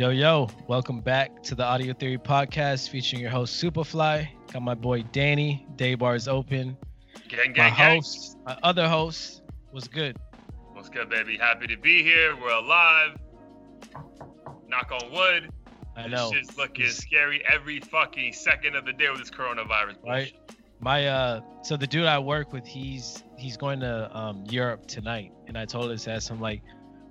Yo, yo, welcome back to the Audio Theory Podcast featuring your host Superfly. Got my boy Danny, Day Bars Open. Gang, My gang, gang. host, my other host, was good. What's good, baby? Happy to be here. We're alive. Knock on wood. I This know. shit's looking It's- scary every fucking second of the day with this coronavirus. Bullshit. Right. My uh so the dude I work with, he's he's going to um Europe tonight. And I told his ass, I'm like,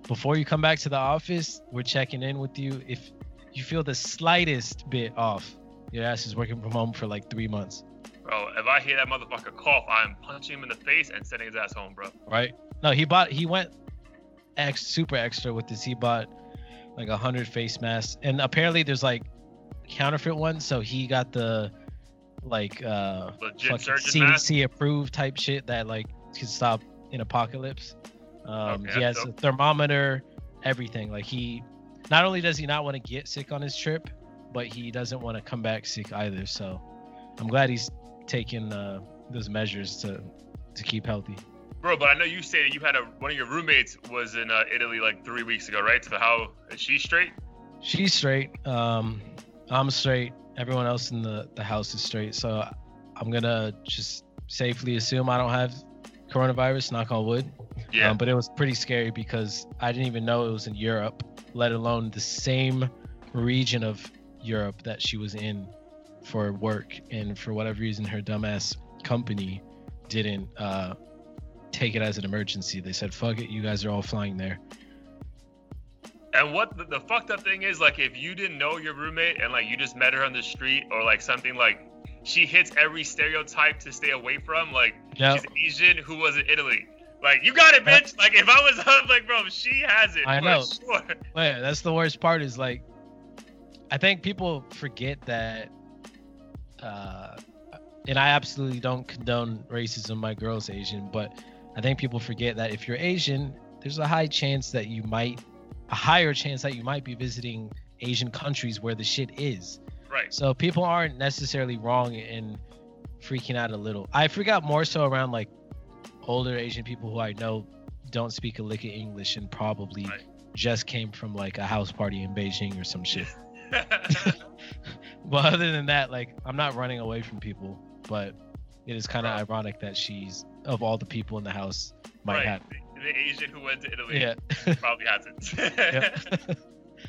before you come back to the office, we're checking in with you. If you feel the slightest bit off, your ass is working from home for like three months. Bro, if I hear that motherfucker cough, I'm punching him in the face and sending his ass home, bro. right? No, he bought he went ex super extra with this. He bought like a hundred face masks, and apparently there's like counterfeit ones. So he got the like uh Legit fucking surgeon mask. Approved type shit that like could stop an apocalypse. Um, Okay, he has that's a thermometer, everything. Like he, not only does he not want to get sick on his trip, but he doesn't want to come back sick either. So I'm glad he's taking uh, those measures to to keep healthy. Bro, but I know you say that you had a one of your roommates was in uh, Italy like three weeks ago, right? So how is she straight? She's straight. Um, I'm straight. Everyone else in the, the house is straight. So I'm gonna just safely assume I don't have coronavirus. Knock on wood. Yeah. Um, but it was pretty scary because I didn't even know it was in Europe, let alone the same region of Europe that she was in for work. And for whatever reason, her dumbass company didn't uh, take it as an emergency. They said, "Fuck it, you guys are all flying there." And what the, the fucked up thing is, like, if you didn't know your roommate and like you just met her on the street or like something like she hits every stereotype to stay away from, like Yeah, she's Asian who was in Italy. Like, you got it, bitch. Like, if I was I'm like, bro, she has it. I know. Sure. Yeah, that's the worst part is like I think people forget that uh and I absolutely don't condone racism. My girl's Asian, but I think people forget that if you're Asian, there's a high chance that you might a higher chance that you might be visiting Asian countries where the shit is. Right. So people aren't necessarily wrong in freaking out a little. I freak out more so around like older Asian people who I know don't speak a lick of English and probably Right. just came from like a house party in Beijing or some shit. But other than that, like I'm not running away from people, but it is kind of Right. ironic that she's of all the people in the house might right. have. The, Asian who went to Italy Yeah. probably hasn't.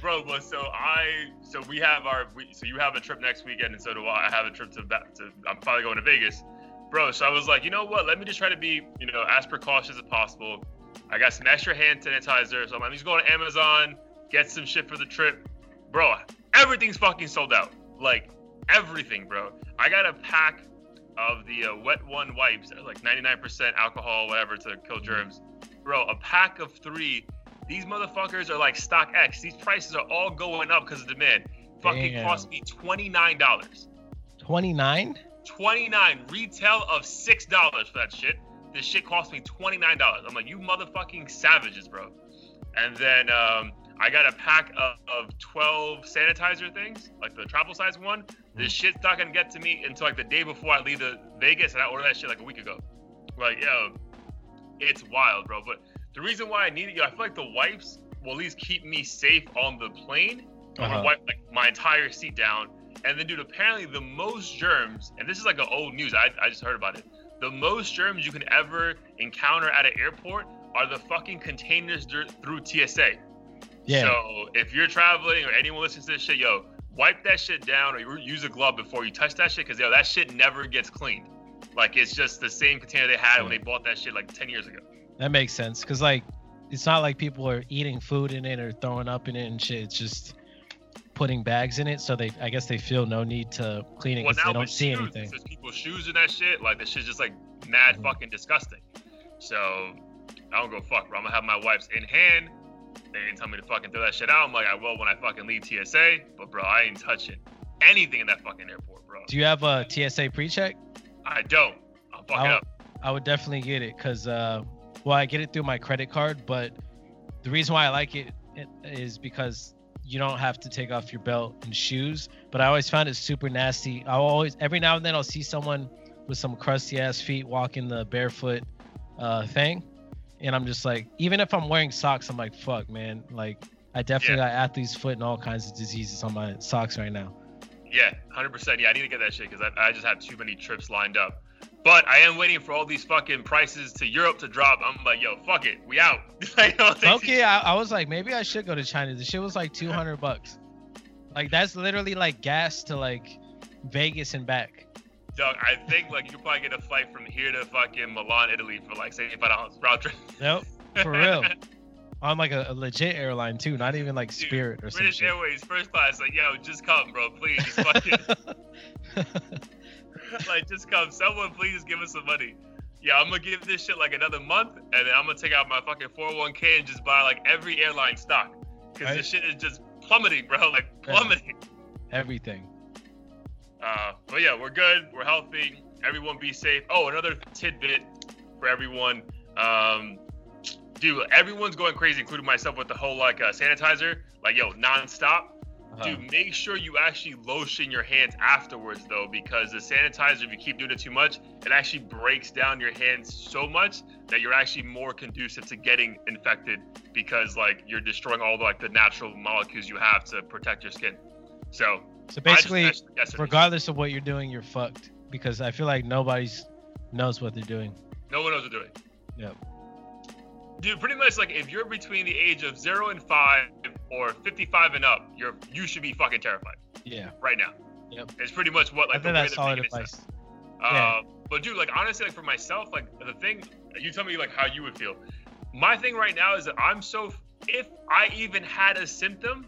Bro, but so I, so we have our, we, so you have a trip next weekend, and so do I. I have a trip to back to. I'm probably going to Vegas, bro. So I was like, you know what? Let me just try to be, you know, as precautious as possible. I got some extra hand sanitizer, so I'm like, just go to Amazon, get some shit for the trip, bro. Everything's fucking sold out, like everything, bro. I got a pack of the uh, wet one wipes, like 99% alcohol, whatever, to kill germs, bro. A pack of three these motherfuckers are like StockX. These prices are all going up because of demand. Fucking Damn. cost me twenty nine dollars. Twenty nine retail of six dollars for that shit. This shit cost me twenty nine dollars. I'm like, you motherfucking savages, bro. And then um, I got a pack of, of twelve sanitizer things, like the travel size one. This shit's not gonna get to me until like the day before I leave the Vegas, and I ordered that shit like a week ago. Like, yo, it's wild, bro. But the reason why I need it, yo, I feel like the wipes will at least keep me safe on the plane. I'm Uh-huh. gonna wipe like my entire seat down. And then, dude, apparently the most germs, and this is like an old news. I, I just heard about it. The most germs you can ever encounter at an airport are the fucking containers through TSA. Yeah. So if you're traveling or anyone listens to this shit, yo, wipe that shit down or use a glove before you touch that shit, because yo, that shit never gets cleaned. Like it's just the same container they had when they bought that shit like 10 years ago. That makes sense cuz like it's not like people are eating food in it or throwing up in it and shit. It's just putting bags in it so they I guess they feel no need to clean it Well, cuz they don't see shoes, anything. There's people's shoes in that shit. Like, this shit's just like mad Mhm. fucking disgusting. So, I don't go fuck, bro. I'm gonna have my wipes in hand. They didn't tell me to fucking throw that shit out. I'm like, I will when I fucking leave TSA. But, bro, I ain't touching anything in that fucking airport, bro. Do you have a TSA pre-check? I don't. I'm fucking I'll- up. I would definitely get it because, uh, well, I get it through my credit card, but the reason why I like it i- because you don't have to take off your belt and shoes. But I always found it super nasty. I always, every now and then, I'll see someone with some crusty ass feet walking the barefoot uh, thing, and I'm just like, even if I'm wearing socks, I'm like, fuck, man, like I definitely got athlete's foot and all kinds of diseases on my socks right now. Yeah, hundred percent. Yeah, I need to get that shit because I, I just have too many trips lined up. But I am waiting for all these fucking prices to Europe to drop. I'm like, yo, fuck it, we out. okay, I, I was like, maybe I should go to China. The shit was like 200 bucks. Like that's literally like gas to like Vegas and back. Doug, I think like you probably get a flight from here to fucking Milan, Italy for like seventy five dollars round trip. Nope, for real. On like a, a, legit airline too, not even like Dude, Spirit or something. British Airways first class, like yo, just come, bro, please, just fucking. like just come, someone please give us some money. Yeah, I'm gonna give this shit like another month, and then I'm gonna take out my fucking 401k and just buy like every airline stock, because right. this shit is just plummeting, bro, like plummeting. Everything. Uh, but yeah, we're good. We're healthy. Everyone be safe. Oh, another tidbit for everyone. Um, dude, everyone's going crazy, including myself, with the whole like uh, sanitizer, like yo, nonstop. Uh-huh. Dude, make sure you actually lotion your hands afterwards, though, because the sanitizer, if you keep doing it too much, it actually breaks down your hands so much that you're actually more conducive to getting infected because like you're destroying all the like the natural molecules you have to protect your skin. So so basically, regardless of what you're doing, you're fucked because I feel like nobody's knows what they're doing. No one knows what they're doing. Yep. Dude, pretty much like if you're between the age of zero and five or 55 and up, you're you should be fucking terrified. Yeah. Right now. Yep. It's pretty much what like I think the that's solid advice. Uh, yeah. But dude, like honestly, like for myself, like the thing, you tell me like how you would feel. My thing right now is that I'm so if I even had a symptom,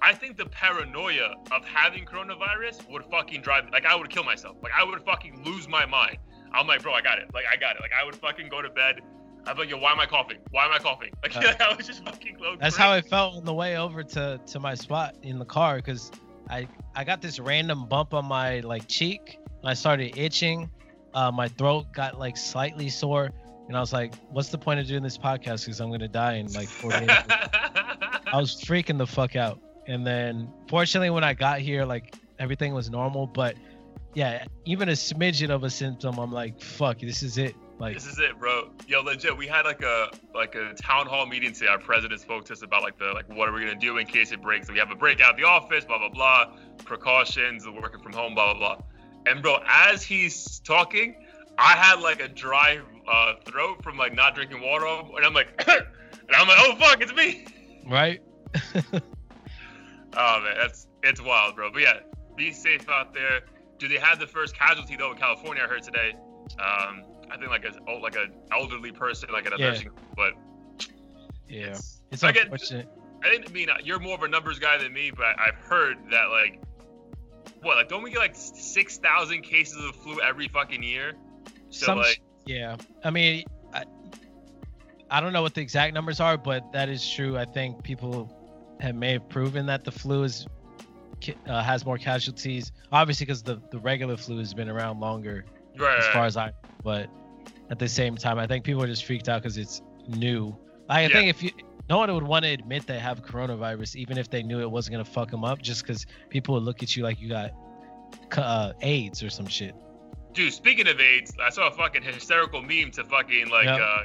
I think the paranoia of having coronavirus would fucking drive. Like I would kill myself. Like I would fucking lose my mind. I'm like, bro, I got it. Like I got it. Like I would fucking go to bed. I'm like, yo, why am I coughing? Why am I coughing? Like uh, I was just fucking go. That's how I felt on the way over to to my spot in the car because I I got this random bump on my like cheek and I started itching. Uh, my throat got like slightly sore. And I was like, what's the point of doing this podcast? Because I'm going to die in like four days. I was freaking the fuck out and then fortunately when i got here like everything was normal but yeah even a smidgen of a symptom i'm like fuck this is it like this is it bro yo legit we had like a like a town hall meeting today our president spoke to us about like the like what are we gonna do in case it breaks we have a breakout of the office blah blah blah precautions working from home blah blah blah and bro as he's talking i had like a dry uh, throat from like not drinking water and i'm like and i'm like oh fuck it's me right Oh man, that's it's wild, bro. But yeah, be safe out there. Do they have the first casualty though in California? I heard today. Um, I think like a oh, like an elderly person, like at a yeah. nursing, but yeah, it's, it's unfortunate. I didn't mean you're more of a numbers guy than me, but I've heard that like what like don't we get like six thousand cases of flu every fucking year? So Some, like yeah, I mean. I, I don't know what the exact numbers are, but that is true. I think people have, may have proven that the flu is uh, has more casualties. Obviously, because the the regular flu has been around longer, right, as far as I. But at the same time, I think people are just freaked out because it's new. I yeah. think if you no one would want to admit they have coronavirus, even if they knew it wasn't gonna fuck them up, just because people would look at you like you got uh, AIDS or some shit. Dude, speaking of AIDS, I saw a fucking hysterical meme to fucking like yep. uh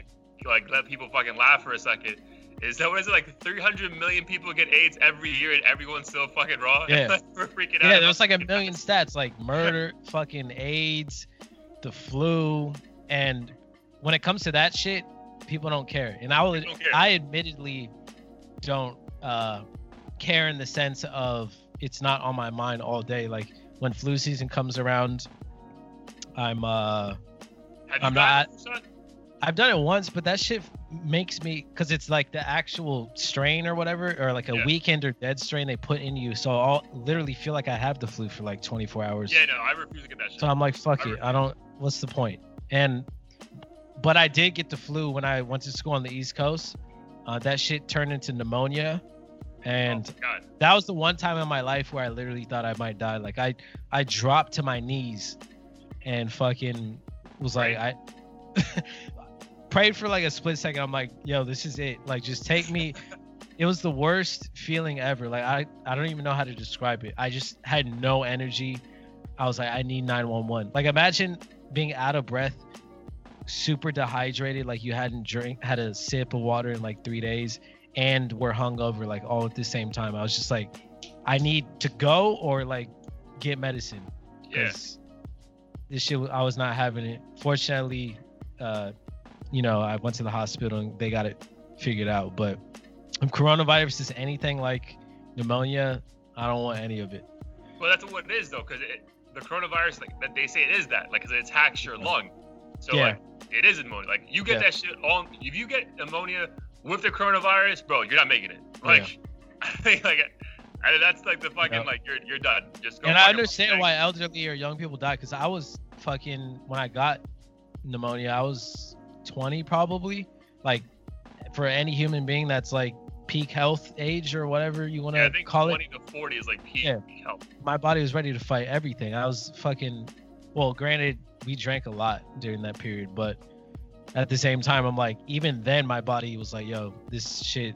like let people fucking laugh for a second. Is that what is it like 300 million people get AIDS every year and everyone's still fucking raw? Yeah, we're freaking out. Yeah, there was like a million stats like murder, fucking AIDS, the flu, and when it comes to that shit, people don't care. And I will, I admittedly don't uh, care in the sense of it's not on my mind all day. Like when flu season comes around, I'm uh, I'm not. I've done it once, but that shit makes me because it's like the actual strain or whatever, or like a yeah. weekend or dead strain they put in you. So I'll literally feel like I have the flu for like 24 hours. Yeah, no, I refuse to get that shit. So I'm like, fuck I it. I don't. What's the point? And but I did get the flu when I went to school on the East Coast. Uh, that shit turned into pneumonia, and oh, that was the one time in my life where I literally thought I might die. Like I, I dropped to my knees, and fucking was like I. prayed for like a split second. I'm like, yo, this is it. Like, just take me. it was the worst feeling ever. Like, I, I don't even know how to describe it. I just had no energy. I was like, I need 911. Like, imagine being out of breath, super dehydrated, like you hadn't drink had a sip of water in like three days, and were hungover like all at the same time. I was just like, I need to go or like get medicine. Yeah. This shit, I was not having it. Fortunately, uh, you know, I went to the hospital and they got it figured out. But if coronavirus is anything like pneumonia, I don't want any of it. Well, that's what it is though, because the coronavirus, like that they say it is that, like, cause it attacks your lung. So Yeah. like, it is pneumonia. Like you get Yeah. that shit on. If you get pneumonia with the coronavirus, bro, you're not making it. Like, I think like, I, that's like the fucking Yeah. like you're you're done. Just go. and I understand why elderly or young people die because I was fucking when I got pneumonia, I was 20 probably. Like for any human being that's like peak health age or whatever you want to Yeah, I think call it, 20 to 40 is like peak Yeah. health. my body was ready to fight everything. I was fucking well, granted, we drank a lot during that period, but at the same time, I'm like, even then, my body was like, yo, this shit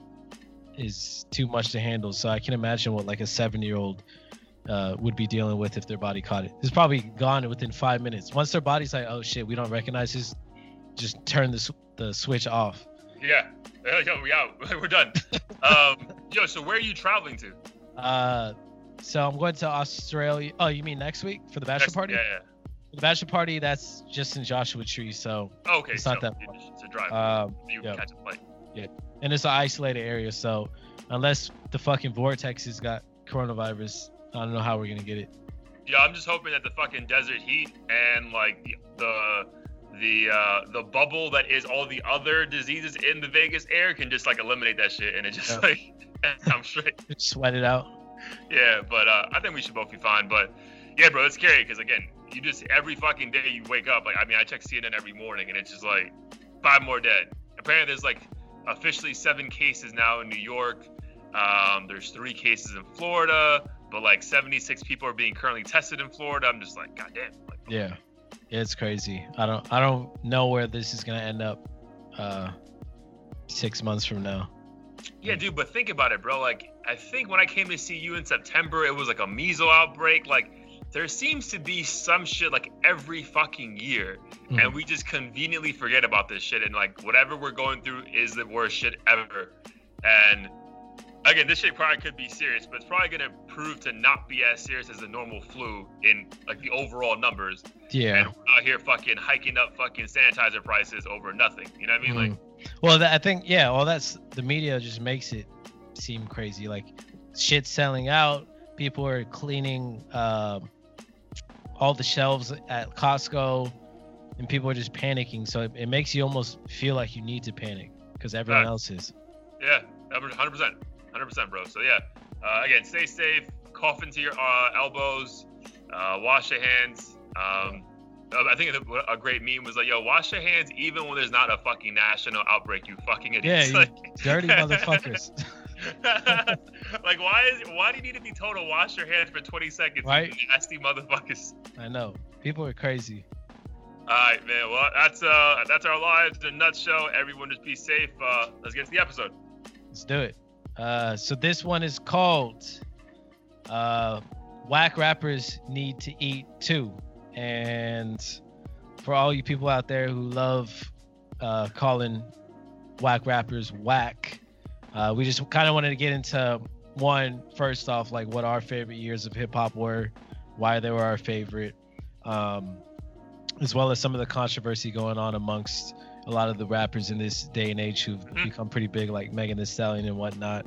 is too much to handle. So I can imagine what like a seven year old uh, would be dealing with if their body caught it. It's probably gone within five minutes. Once their body's like, oh shit, we don't recognize this, just turn the, the switch off. Yeah. Yo, we out. We're done. um, yo, so where are you traveling to? Uh, so I'm going to Australia. Oh, you mean next week for the bachelor Next- party? Yeah, yeah. The bachelor party, that's just in Joshua Tree. So Oh, okay, It's so not that you- it's a drive. um, you yeah. catch a flight. Yeah, and it's an isolated area. So unless the fucking vortex has got coronavirus, I don't know how we're gonna get it. Yeah, I'm just hoping that the fucking desert heat and like the the uh, the bubble that is all the other diseases in the Vegas air can just like eliminate that shit, and it just Yeah. like I'm straight. Just sweat it out. Yeah, but uh, I think we should both be fine. But yeah, bro, it's scary because again, you just every fucking day you wake up. Like I mean, I check CNN every morning, and it's just like five more dead. Apparently, there's like officially seven cases now in New York. Um, there's three cases in Florida, but like 76 people are being currently tested in Florida. I'm just like, goddamn. Like, Yeah, it's crazy. I don't I don't know where this is gonna end up. Uh, six months from now. Yeah, dude, but think about it, bro. Like, I think when I came to see you in September, it was like a measles outbreak. Like, there seems to be some shit like every fucking year, Mhm. and we just conveniently forget about this shit. And like, whatever we're going through is the worst shit ever. And again, this shit probably could be serious, but it's probably gonna prove to not be as serious as the normal flu in like the overall numbers. Yeah. And out here fucking hiking up fucking sanitizer prices over nothing. You know what I mean? Like, Mhm. well, that, I think yeah. Well, that's the media just makes it seem crazy. Like shit selling out. People are cleaning um, all the shelves at Costco, and people are just panicking. So it, it makes you almost feel like you need to panic because everyone Right. else is. Yeah, 100 percent, 100 percent, bro. So yeah, uh, again, stay safe, cough into your uh, elbows, uh, wash your hands. Um, uh, I think a great meme was like, "Yo, wash your hands even when there's not a fucking national outbreak. You fucking Yeah, idiots." you Like- dirty motherfuckers. like, why is why do you need to be told to wash your hands for 20 seconds? you Right. nasty motherfuckers. I know. People are crazy. All right, man. Well, that's uh, that's our lives in a nutshell. Everyone, just be safe. Uh, let's get to the episode. Let's do it. Uh, so this one is called uh, "Whack Rappers Need to Eat Too," and for all you people out there who love uh, calling whack rappers whack, uh, we just kind of wanted to get into one first off, like what our favorite years of hip hop were, why they were our favorite, um, as well as some of the controversy going on amongst a lot of the rappers in this day and age who've Mhm. become pretty big, like Megan Thee Stallion and whatnot,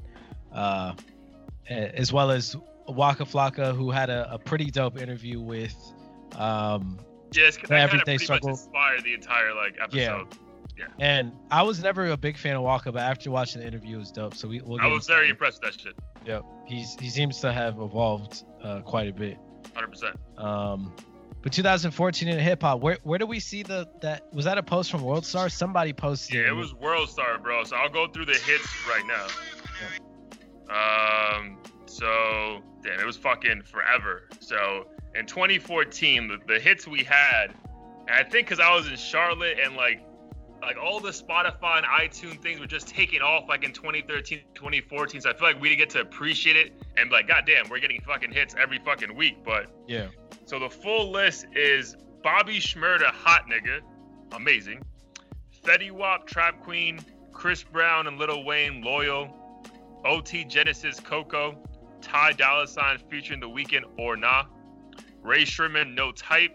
uh, as well as Waka Flocka, who had a, a pretty dope interview with. Um, Yes, The that kind of pretty struggle. much inspired the entire like episode. Yeah. Yeah. And I was never a big fan of Waka, but after watching the interview, it was dope. So we, we'll I was very impressed with that shit. Yep, he's he seems to have evolved uh, quite a bit. 100%. Um, but 2014 in hip hop, where where do we see the that was that a post from World Star? Somebody posted. Yeah, it was World Star, bro. So I'll go through the hits right now. Um, so damn, it was fucking forever. So in 2014, the, the hits we had, and I think because I was in Charlotte and like like all the Spotify and iTunes things were just taking off like in 2013, 2014. So I feel like we didn't get to appreciate it and be like, God damn, we're getting fucking hits every fucking week. But Yeah. so the full list is Bobby Shmurda, Hot Nigga, amazing. Fetty Wap, Trap Queen, Chris Brown and Lil Wayne, Loyal. OT Genesis, Coco. Ty Dolla Sign featuring The Weeknd or Nah. Rae Sremmurd, No Type.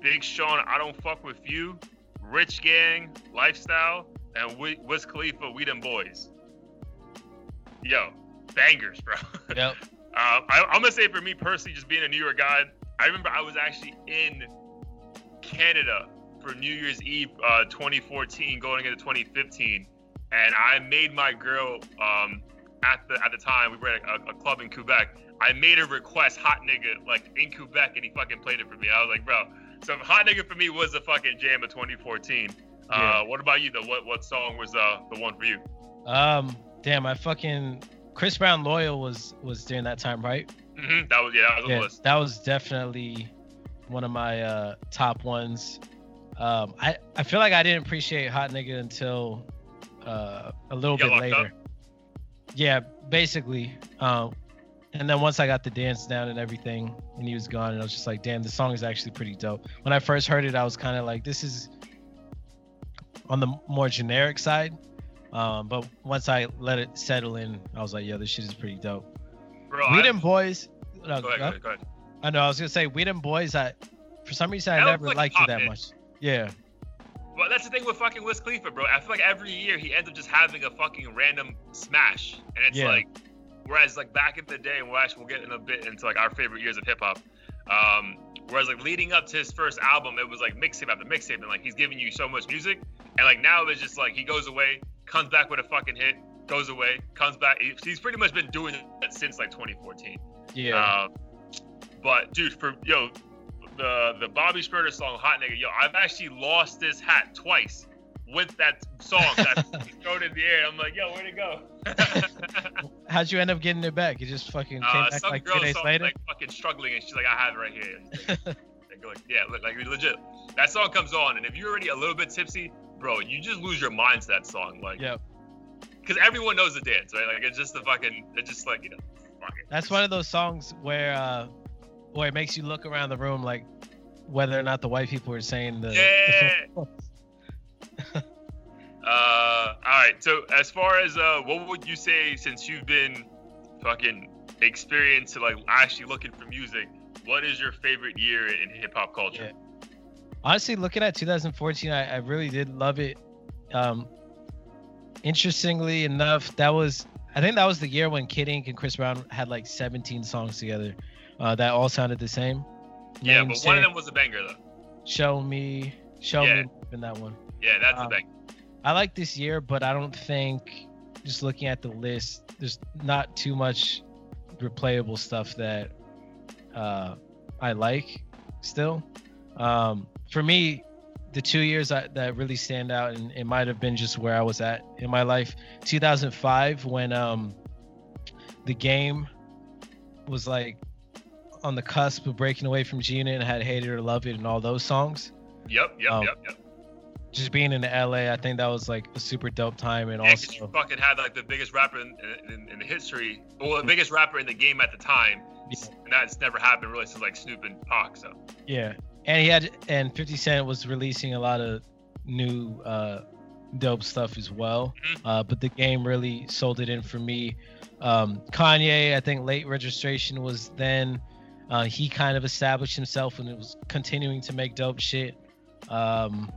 Big Sean, I Don't Fuck With You. Rich Gang, Lifestyle. And Wiz Khalifa, We Them Boys. Yo, bangers, bro. Yep. Uh, I, am gonna say for me personally, just being a New York guy, I remember I was actually in Canada for New Year's Eve, uh, 2014, going into 2015, and I made my girl um, at the at the time we were at a, a, club in Quebec. I made a request, hot nigga, like in Quebec, and he fucking played it for me. I was like, bro. So hot nigga for me was the fucking jam of 2014. Uh, yeah. What about you? though? what what song was uh, the one for you? Um, damn, I fucking Chris Brown Loyal was was during that time, right? Mm-hmm. That was yeah, that was yeah, list. That was definitely one of my uh, top ones. Um, I I feel like I didn't appreciate Hot Nigga until uh, a little bit later. Up? Yeah, basically. Um, and then once I got the dance down and everything, and he was gone, and I was just like, damn, the song is actually pretty dope. When I first heard it, I was kind of like, this is on the more generic side. Um, but once I let it settle in, I was like, yo, this shit is pretty dope. Bro, we them boys. No, go, ahead, go, ahead, go ahead. I know. I was gonna say we them boys. I for some reason I never like liked you that much. Yeah. Well, that's the thing with fucking Wiz Khalifa, bro. I feel like every year he ends up just having a fucking random smash, and it's yeah. like, whereas like back in the day, and we'll actually we'll get in a bit into like our favorite years of hip hop. Um, whereas like leading up to his first album, it was like mixtape after mixtape, and like he's giving you so much music, and like now it's just like he goes away, comes back with a fucking hit, goes away, comes back. He's pretty much been doing that since like 2014. Yeah. Uh, but dude, for yo, the the Bobby Shmurda song "Hot Nigga," yo, I've actually lost this hat twice with that song. That thrown in the air. I'm like, yo, where'd it go? How'd you end up getting it back? You just fucking came uh, back like two days later. Like fucking struggling, and she's like, I have it right here. like, yeah, look, like legit. That song comes on, and if you're already a little bit tipsy, bro, you just lose your mind to that song. Like, yeah, because everyone knows the dance, right? Like, it's just the fucking, it's just like you know, fuck it. That's one of those songs where, uh, where it makes you look around the room, like whether or not the white people are saying the. Yeah. The uh, all right. So as far as uh, what would you say since you've been fucking experienced like actually looking for music? What is your favorite year in hip hop culture? Yeah honestly, looking at 2014, I, I really did love it. Um, interestingly enough, that was I think that was the year when Kid Ink and Chris Brown had like 17 songs together uh, that all sounded the same. Yeah, but one of them was a banger though. Show me, show yeah. me in that one. Yeah, that's um, a banger. I like this year, but I don't think just looking at the list, there's not too much replayable stuff that uh, I like still. Um, for me, the two years that, that really stand out, and it might have been just where I was at in my life. 2005, when um, the game was like on the cusp of breaking away from G Unit and had Hate It or Love It and all those songs. Yep, yep, um, yep, yep. Just being in LA, I think that was like a super dope time, and yeah, also you fucking had like the biggest rapper in, in, in, the history, well, the biggest rapper in the game at the time, yeah. and that's never happened really since like Snoop and Pac. So yeah, and he had and 50 Cent was releasing a lot of new uh, dope stuff as well. Mm-hmm. Uh, but the game really sold it in for me. Um, Kanye, I think late registration was then. Uh, he kind of established himself and it was continuing to make dope shit. Um,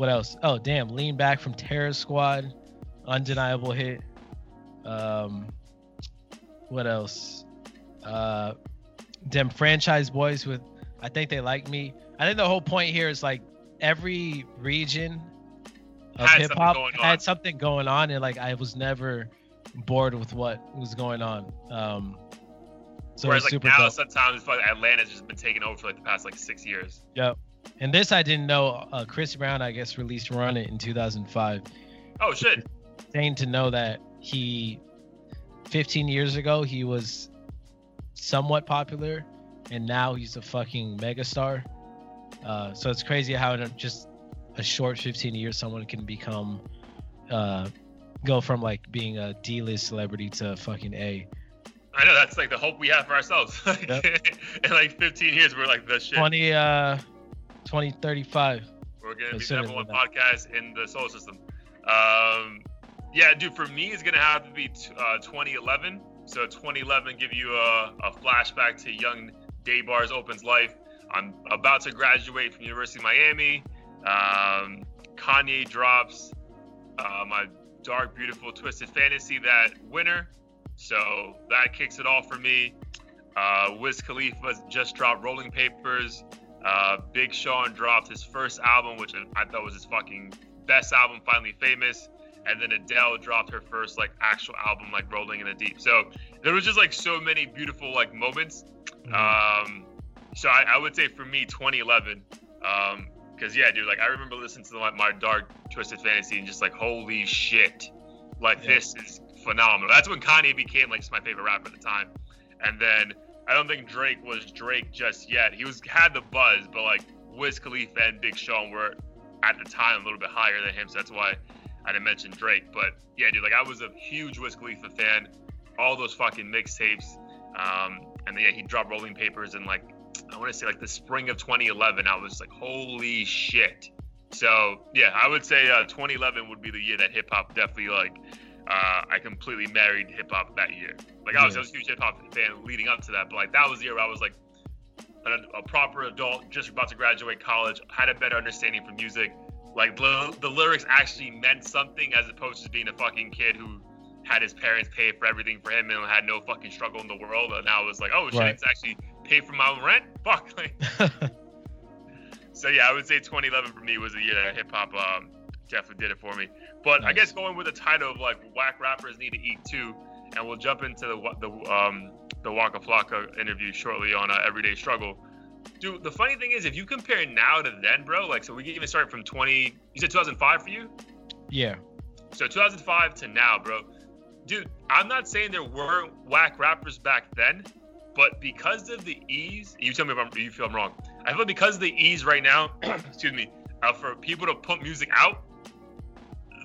what else? Oh, damn. Lean back from Terror Squad. Undeniable hit. Um, what else? Uh, them franchise boys with I think they like me. I think the whole point here is like every region of hip hop had something going on, and like I was never bored with what was going on. Um, so Whereas like now, dope. sometimes like Atlanta's just been taken over for like the past like six years. Yep. And this I didn't know. Uh, Chris Brown, I guess, released "Run It" in 2005. Oh shit! Insane to know that he, 15 years ago, he was somewhat popular, and now he's a fucking megastar. Uh, so it's crazy how in just a short 15 years someone can become, uh, go from like being a D-list celebrity to fucking A. I know that's like the hope we have for ourselves. yep. in like 15 years, we're like the shit. 20, uh, 2035. We're gonna be the number one podcast in the solar system. Um, yeah, dude. For me, it's gonna have to be t- uh, 2011. So 2011 give you a, a flashback to young Daybar's opens life. I'm about to graduate from University of Miami. Um, Kanye drops uh, my dark, beautiful, twisted fantasy that winter. So that kicks it off for me. Uh, Wiz Khalifa just dropped Rolling Papers. Uh, Big Sean dropped his first album, which I thought was his fucking best album, Finally Famous. And then Adele dropped her first like actual album, like Rolling in the Deep. So there was just like so many beautiful like moments. Mm-hmm. Um, so I, I, would say for me, 2011. Um, Cause yeah, dude, like I remember listening to my, my dark twisted fantasy and just like holy shit, like yeah. this is phenomenal. That's when Kanye became like my favorite rapper at the time. And then I don't think Drake was Drake just yet. He was had the buzz, but like Wiz Khalifa and Big Sean were at the time a little bit higher than him. So that's why I didn't mention Drake. But yeah, dude, like I was a huge Wiz Khalifa fan. All those fucking mixtapes. Um, and then yeah, he dropped Rolling Papers in like I want to say like the spring of 2011. I was like, holy shit. So yeah, I would say uh, 2011 would be the year that hip hop definitely like uh, I completely married hip hop that year. Like I was, I was a huge hip hop fan leading up to that, but like that was the year where I was like a, a, proper adult, just about to graduate college, had a better understanding for music. Like the, the lyrics actually meant something as opposed to being a fucking kid who had his parents pay for everything for him and had no fucking struggle in the world. And now it was like, oh shit, right. it's actually pay for my own rent. Fuck. Like, so yeah, I would say 2011 for me was the year that hip hop um, definitely did it for me. But nice. I guess going with the title of like whack rappers need to eat too, and we'll jump into the the um the Waka Flocka interview shortly on uh, Everyday Struggle. Dude, the funny thing is, if you compare now to then, bro, like so we can even start from 20. You said 2005 for you? Yeah. So 2005 to now, bro. Dude, I'm not saying there weren't whack rappers back then, but because of the ease, you tell me if, I'm, you feel I'm wrong. I feel because of the ease right now, excuse me, uh, for people to put music out,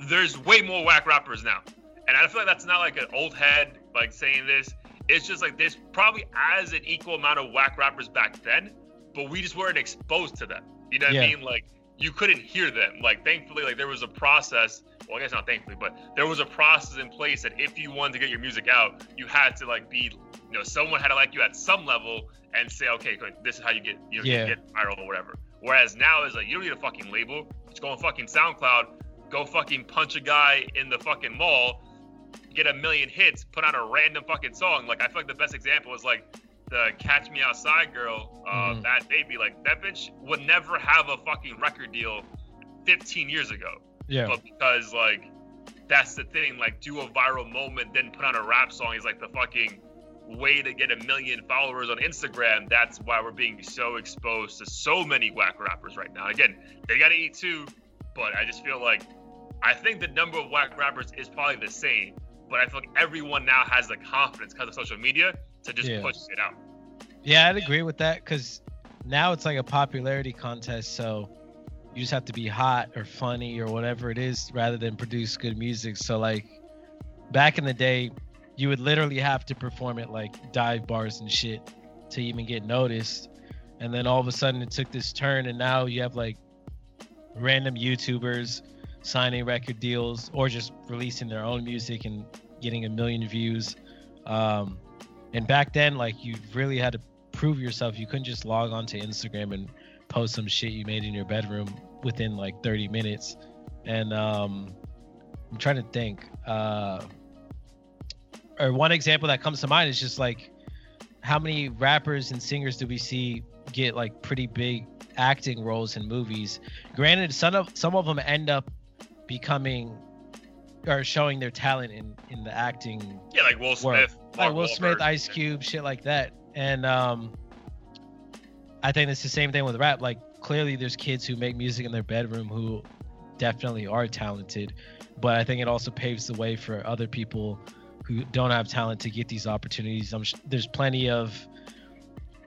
there's way more whack rappers now. And I feel like that's not like an old head like saying this. It's just like there's probably as an equal amount of whack rappers back then, but we just weren't exposed to them. You know what yeah. I mean? Like you couldn't hear them. Like thankfully, like there was a process. Well, I guess not thankfully, but there was a process in place that if you wanted to get your music out, you had to like be, you know, someone had to like you at some level and say, okay, this is how you get, you know, yeah. get viral or whatever. Whereas now is like you don't need a fucking label. Just go on fucking SoundCloud, go fucking punch a guy in the fucking mall, get a million hits, put on a random fucking song. Like I feel like the best example is like the Catch Me Outside girl, uh, mm-hmm. that baby. Like that bitch would never have a fucking record deal 15 years ago. Yeah. But because like that's the thing, like do a viral moment, then put on a rap song is like the fucking way to get a million followers on Instagram. That's why we're being so exposed to so many whack rappers right now. Again, they gotta eat too, but I just feel like I think the number of whack rappers is probably the same, but I feel like everyone now has the confidence because of social media to just yeah. push it out. Yeah, I'd agree with that because now it's like a popularity contest. So you just have to be hot or funny or whatever it is rather than produce good music. So, like, back in the day, you would literally have to perform at like dive bars and shit to even get noticed. And then all of a sudden it took this turn, and now you have like random YouTubers signing record deals or just releasing their own music and getting a million views. Um, and back then, like you really had to prove yourself. You couldn't just log on to Instagram and post some shit you made in your bedroom within like 30 minutes. And um, I'm trying to think. Uh, or one example that comes to mind is just like how many rappers and singers do we see get like pretty big acting roles in movies? Granted, some of some of them end up becoming or showing their talent in in the acting. Yeah, like Will Smith, like Will Smith, Ice Cube, shit like that. And um, I think it's the same thing with rap. Like clearly, there's kids who make music in their bedroom who definitely are talented, but I think it also paves the way for other people who don't have talent to get these opportunities. I'm sh- there's plenty of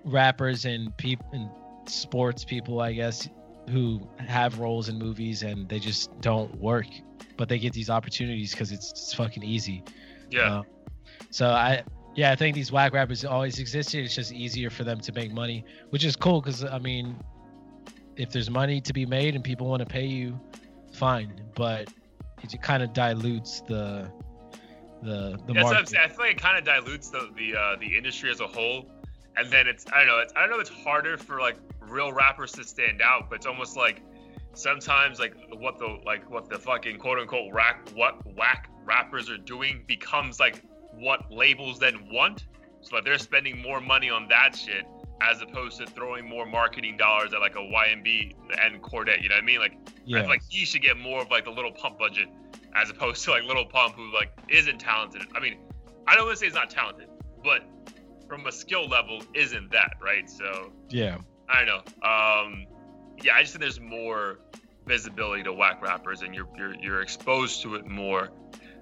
rappers and people and sports people, I guess, who have roles in movies and they just don't work, but they get these opportunities because it's, it's, fucking easy. Yeah. Uh, so I, yeah, I think these whack rappers always existed. It's just easier for them to make money, which is cool because I mean, if there's money to be made and people want to pay you, fine. But it kind of dilutes the the the That's what I'm market. saying. I feel like it kind of dilutes the the uh, the industry as a whole, and then it's I don't know. It's, I don't know. It's harder for like real rappers to stand out, but it's almost like sometimes like what the like what the fucking quote unquote rack what whack rappers are doing becomes like what labels then want. So like they're spending more money on that shit as opposed to throwing more marketing dollars at like a YMB and Cordae. You know what I mean? Like I Yeah, feel like he should get more of like the Lil Pump budget as opposed to like Lil Pump who like isn't talented. I mean, I don't want to say he's not talented, but from a skill level isn't that right? So yeah, I don't know. Um, yeah, I just think there's more visibility to whack rappers, and you're you're you're exposed to it more.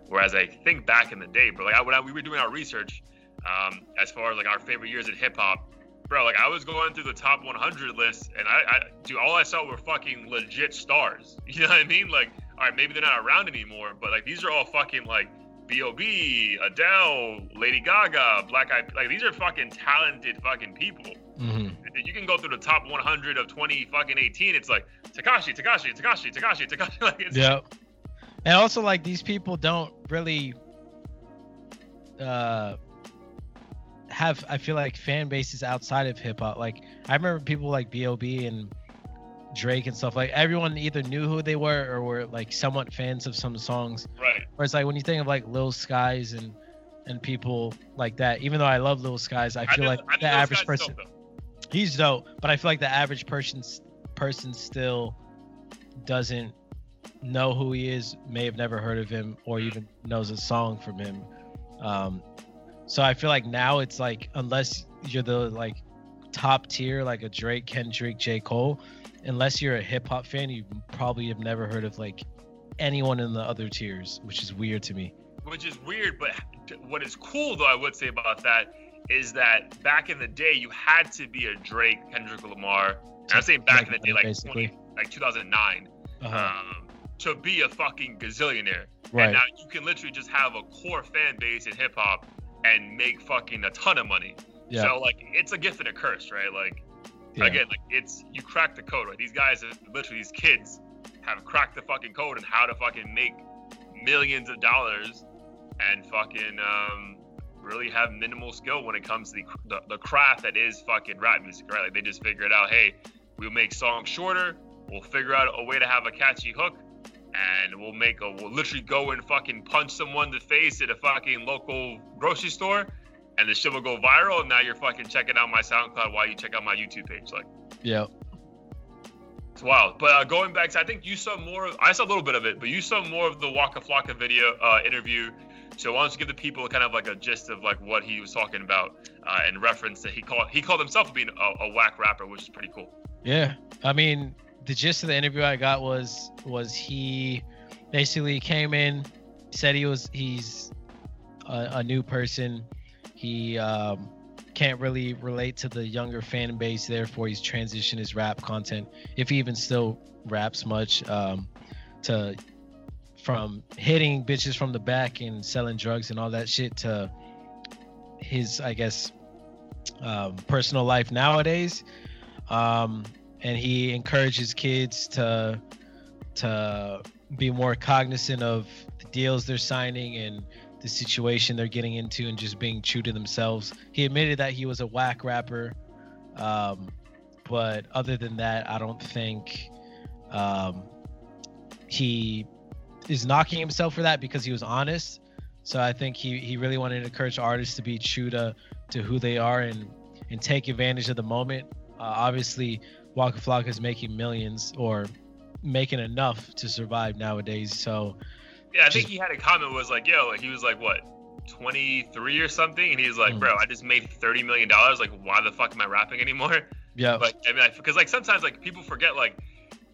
Whereas I think back in the day, bro, like I, when I, we were doing our research, um, as far as like our favorite years in hip hop, bro, like I was going through the top 100 list, and I, I, all I saw were fucking legit stars. You know what I mean? Like, all right, maybe they're not around anymore, but like these are all fucking like B.O.B., Adele, Lady Gaga, Black Eyed, like these are fucking talented fucking people. hmm You can go through the top 100 of 20 fucking 18. It's like Tekashi, Tekashi, Tekashi, Tekashi, Tekashi. Like it's, yeah. And also, like these people don't really uh have. I feel like fan bases outside of hip hop. Like I remember people like B.O.B. and Drake and stuff. Like everyone either knew who they were or were like somewhat fans of some songs. right. Whereas like when you think of like Lil Skies and and people like that, even though I love Lil Skies, I feel know- like I the average person though. He's dope, but I feel like the average person person still doesn't know who he is, may have never heard of him, or even knows a song from him. Um, so I feel like now it's like unless you're the like top tier, like a Drake, Kendrick, J. Cole, unless you're a hip hop fan, you probably have never heard of like anyone in the other tiers, which is weird to me. Which is weird, but what is cool though, I would say about that is that back in the day, you had to be a Drake, Kendrick Lamar. And I'm saying back in the day, like Basically. 20, like 2009, Uh-huh. um, to be a fucking gazillionaire. right. And now you can literally just have a core fan base in hip hop and make fucking a ton of money. yeah. So like it's a gift and a curse, right? Like yeah. again, like it's you crack the code, right? These guys are literally these kids have cracked the fucking code and how to fucking make millions of dollars and fucking um really have minimal skill when it comes to the, the, the craft that is fucking rap music, right? Like they just figured out, hey, we'll make songs shorter, we'll figure out a way to have a catchy hook, and we'll make a we'll literally go and fucking punch someone in the face at a fucking local grocery store and the shit will go viral and now you're fucking checking out my SoundCloud while you check out my YouTube page. Like yeah. it's wild. But uh, going back to I think you saw more I saw a little bit of it, but you saw more of the Waka Flocka video uh, interview. So why don't you give the people kind of like a gist of like what he was talking about uh, in reference that he called he called himself being a, a whack rapper, which is pretty cool. Yeah, I mean, the gist of the interview I got was was he basically came in, said he was he's a, a new person. He um, can't really relate to the younger fan base, therefore he's transitioned his rap content, if he even still raps much, um, to from hitting bitches from the back and selling drugs and all that shit to his, I guess, um, personal life nowadays. Um, and he encourages kids to to be more cognizant of the deals they're signing and the situation they're getting into and just being true to themselves. He admitted that he was a whack rapper, um, but other than that, I don't think um, he is knocking himself for that because he was honest. So I think he, he really wanted to encourage artists to be true to, to who they are and and take advantage of the moment. Uh, obviously, Waka Flocka is making millions or making enough to survive nowadays. So Yeah, I think Just- he had a comment was like, yo, he was like what, 23 or something, and he's like, Mm. bro, I just made 30 million dollars. Like, why the fuck am I rapping anymore? yeah, Like, I mean, because like sometimes like people forget like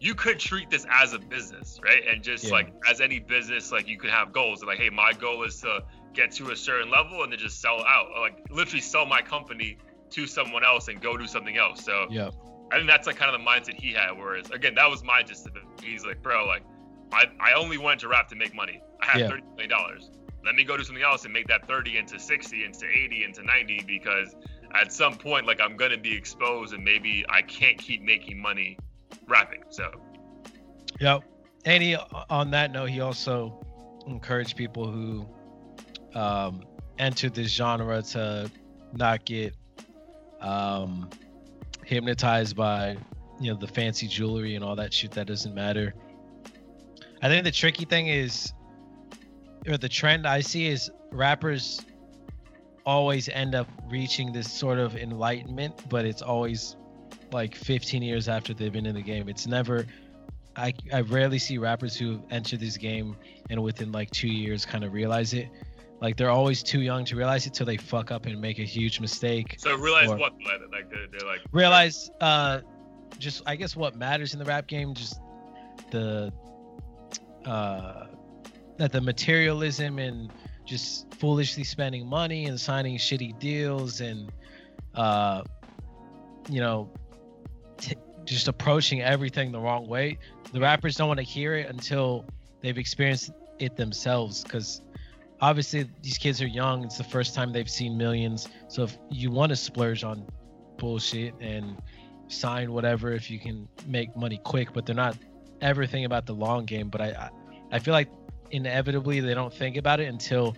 you could treat this as a business, right? And just Yeah. like as any business, like you could have goals. And like, hey, my goal is to get to a certain level and then just sell out, or, like literally sell my company to someone else and go do something else. So yeah, I think that's like kind of the mindset he had. Whereas again, that was my just. He's like, bro, like I, I only went to rap to make money. I have Yeah. thirty million dollars. Let me go do something else and make that thirty into sixty, into eighty, into ninety, because at some point, like I'm gonna be exposed and maybe I can't keep making money rapping. So Yep. and he, on that note, he also encouraged people who um, enter this genre to not get um, hypnotized by you know the fancy jewelry and all that shit that doesn't matter. I think the tricky thing is, or the trend I see is rappers always end up reaching this sort of enlightenment, but it's always like 15 years after they've been in the game. It's never I I rarely see rappers who enter this game and within like two years kind of realize it. Like they're always too young to realize it till they fuck up and make a huge mistake. So realize or, what? Like they're, they're like realize uh, just I guess what matters in the rap game, just the uh, that the materialism and just foolishly spending money and signing shitty deals and uh, you know t- just approaching everything the wrong way the rappers don't want to hear it until they've experienced it themselves because obviously these kids are young it's the first time they've seen millions. So if you want to splurge on bullshit and sign whatever if you can make money quick but they're not ever thinking about the long game but I, I i feel like inevitably they don't think about it until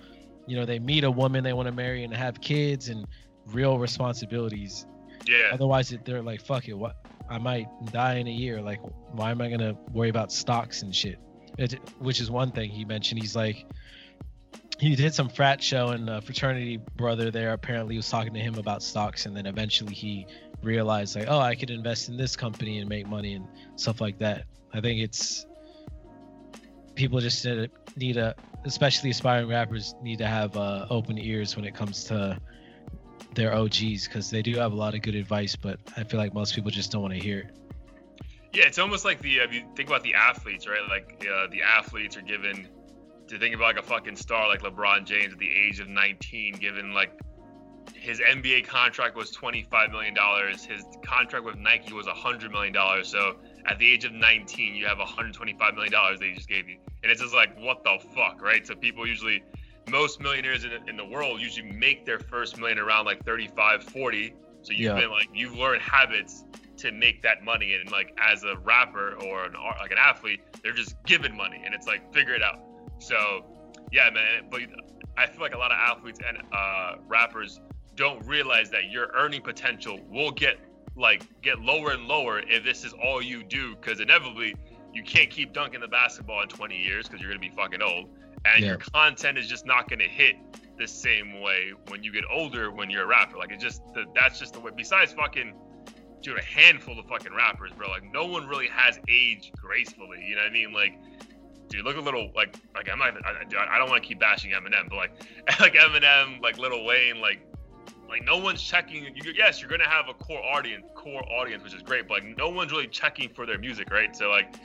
you know they meet a woman they want to marry and have kids and real responsibilities yeah otherwise they're like fuck it what I might die in a year. Like, why am I gonna worry about stocks and shit? It, which is one thing he mentioned. He's like, he did some frat show and a fraternity brother there apparently was talking to him about stocks, and then eventually he realized like, oh, I could invest in this company and make money and stuff like that. I think it's people just need a, especially aspiring rappers, need to have uh, open ears when it comes to their OGs because they do have a lot of good advice, but I feel like most people just don't want to hear it. Yeah, it's almost like the if you think about the athletes, right? Like uh, the athletes are given to think about like a fucking star like LeBron James at the age of 19, given like his NBA contract was 25 million dollars, his contract with Nike was 100 million dollars. So at the age of 19, you have 125 million dollars they just gave you, and it's just like what the fuck, right? So people usually most millionaires in, in the world usually make their first million around like 35 40 so you've yeah. been like you've learned habits to make that money. And like as a rapper or an like an athlete they're just given money and it's like figure it out. So yeah man. But i feel like a lot of athletes and uh, rappers don't realize that your earning potential will get like get lower and lower if this is all you do. Because inevitably you can't keep dunking the basketball in 20 years because you're gonna be fucking old and yeah. your content is just not going to hit the same way when you get older when you're a rapper. Like it just that's just the way. Besides fucking dude, a handful of fucking rappers, bro. Like no one really has aged gracefully. You know what I mean? Like dude, look a little like like I'm not. I, I don't want to keep bashing Eminem, but like like Eminem, like Lil Wayne, like like no one's checking. You, yes, you're gonna have a core audience, core audience, which is great, but like no one's really checking for their music, right? So like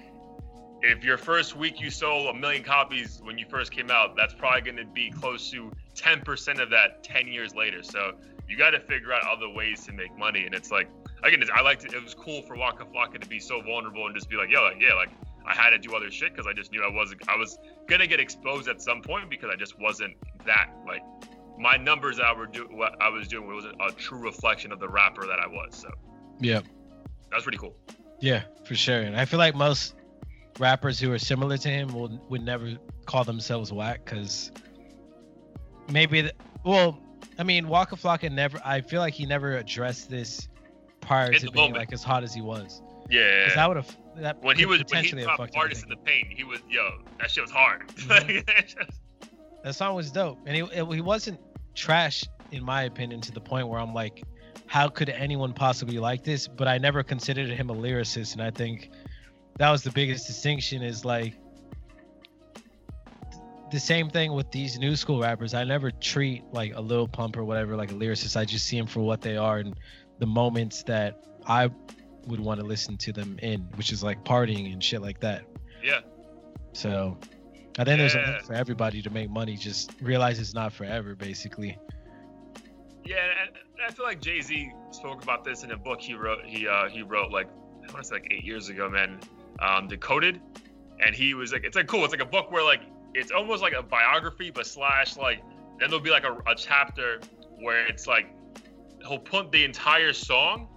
if your first week you sold a million copies when you first came out, that's probably going to be close to 10% of that 10 years later. So you got to figure out other ways to make money. And it's like, again, I liked it. It was cool for Waka Flocka to be so vulnerable and just be like, yo, like, yeah, like I had to do other shit because I just knew I wasn't, I was going to get exposed at some point because I just wasn't that, like, my numbers that I, were do, what I was doing was a true reflection of the rapper that I was. So, yeah. That was pretty cool. Yeah, for sure. And I feel like most rappers who are similar to him will would never call themselves whack because maybe the, well i mean waka flocka never i feel like he never addressed this prior in to being moment. like as hot as he was. Yeah. Because that would have that when he was when he top artist in the paint he was yo that shit was hard. Mm-hmm. that song was dope and he, he wasn't trash in my opinion to the point where i'm like how could anyone possibly like this? But i never considered him a lyricist and i think that was the biggest distinction is like the same thing with these new school rappers. I never treat like a Lil Pump or whatever like a lyricist. I just see them for what they are and the moments that I would want to listen to them in, which is like partying and shit like that. Yeah. So I think yeah. there's a for everybody to make money. Just realize it's not forever, basically. Yeah, and I feel like Jay Z spoke about this in a book he wrote. He uh, he wrote like I want to say like eight years ago, man um, Decoded, and he was like, it's like cool. It's like a book where like it's almost like a biography, but slash like then there'll be like a, a chapter where it's like he'll put the entire song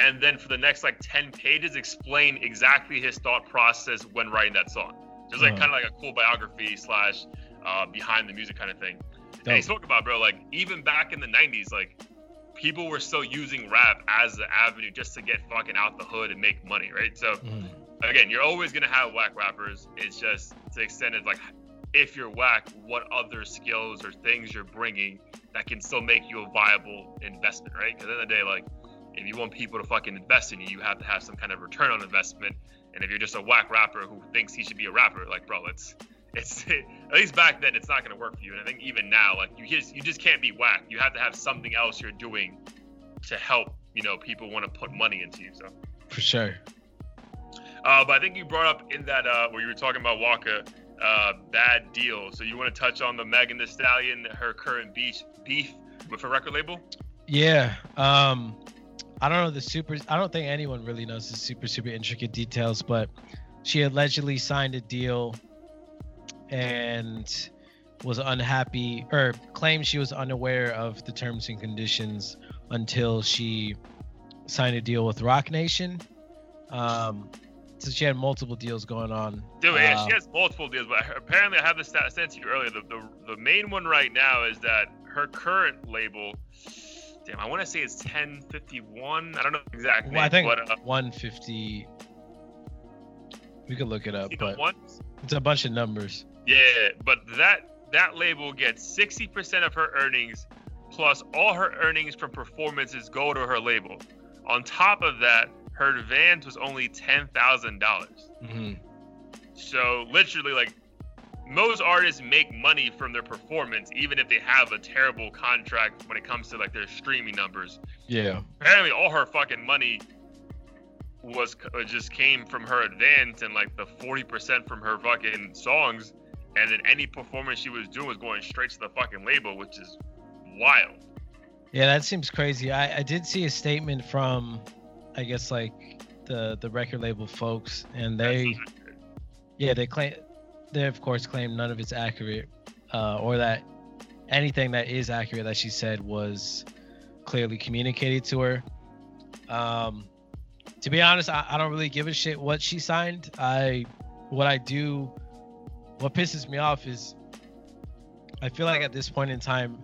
and then for the next like 10 pages explain exactly his thought process when writing that song Just like Uh-huh. kind of like a cool biography slash uh, behind the music kind of thing. And he spoke about, bro, like even back in the '90s, like people were still using rap as the avenue just to get fucking out the hood and make money, right? So Mhm. Again, you're always gonna have whack rappers. It's just to the extent of like, if you're whack, what other skills or things you're bringing that can still make you a viable investment, right? Because at the end of the day, like, if you want people to fucking invest in you, you have to have some kind of return on investment. And if you're just a whack rapper who thinks he should be a rapper, like, bro, it's it's at least back then it's not gonna work for you. And I think even now, like, you just you just can't be whack. You have to have something else you're doing to help, you know, people want to put money into you. So. For sure. Uh, but I think you brought up in that uh, where you were talking about Waka, uh, bad deal. So you want to touch on the Megan Thee Stallion, her current beef beef with her record label? Yeah. Um, I don't know the super. I don't think anyone really knows the super super intricate details, but she allegedly signed a deal and was unhappy or claimed she was unaware of the terms and conditions until she signed a deal with Roc Nation. Um, so she had multiple deals going on. Dude, yeah, Uh, she has multiple deals, but apparently I have the stat sent to you earlier. The, the the main one right now is that her current label. Damn, I want to say it's 1051. I don't know exactly. Well, I think but uh, 150. We could look it up, but it's a bunch of numbers. Yeah, but that that label gets 60% of her earnings plus all her earnings from performances go to her label. On top of that, her advance was only $10,000. hmm So literally like most artists make money from their performance even if they have a terrible contract when it comes to like their streaming numbers. Yeah. Apparently all her fucking money was uh, just came from her advance and like the 40% from her fucking songs and then any performance she was doing was going straight to the fucking label which is wild Yeah, that seems crazy. I, I did see a statement from, I guess like the the record label folks, and they yeah they claim they of course claim none of it's accurate, uh, or that anything that is accurate that she said was clearly communicated to her. Um, to be honest, I, I don't really give a shit what she signed. I what I do, what pisses me off is I feel like at this point in time,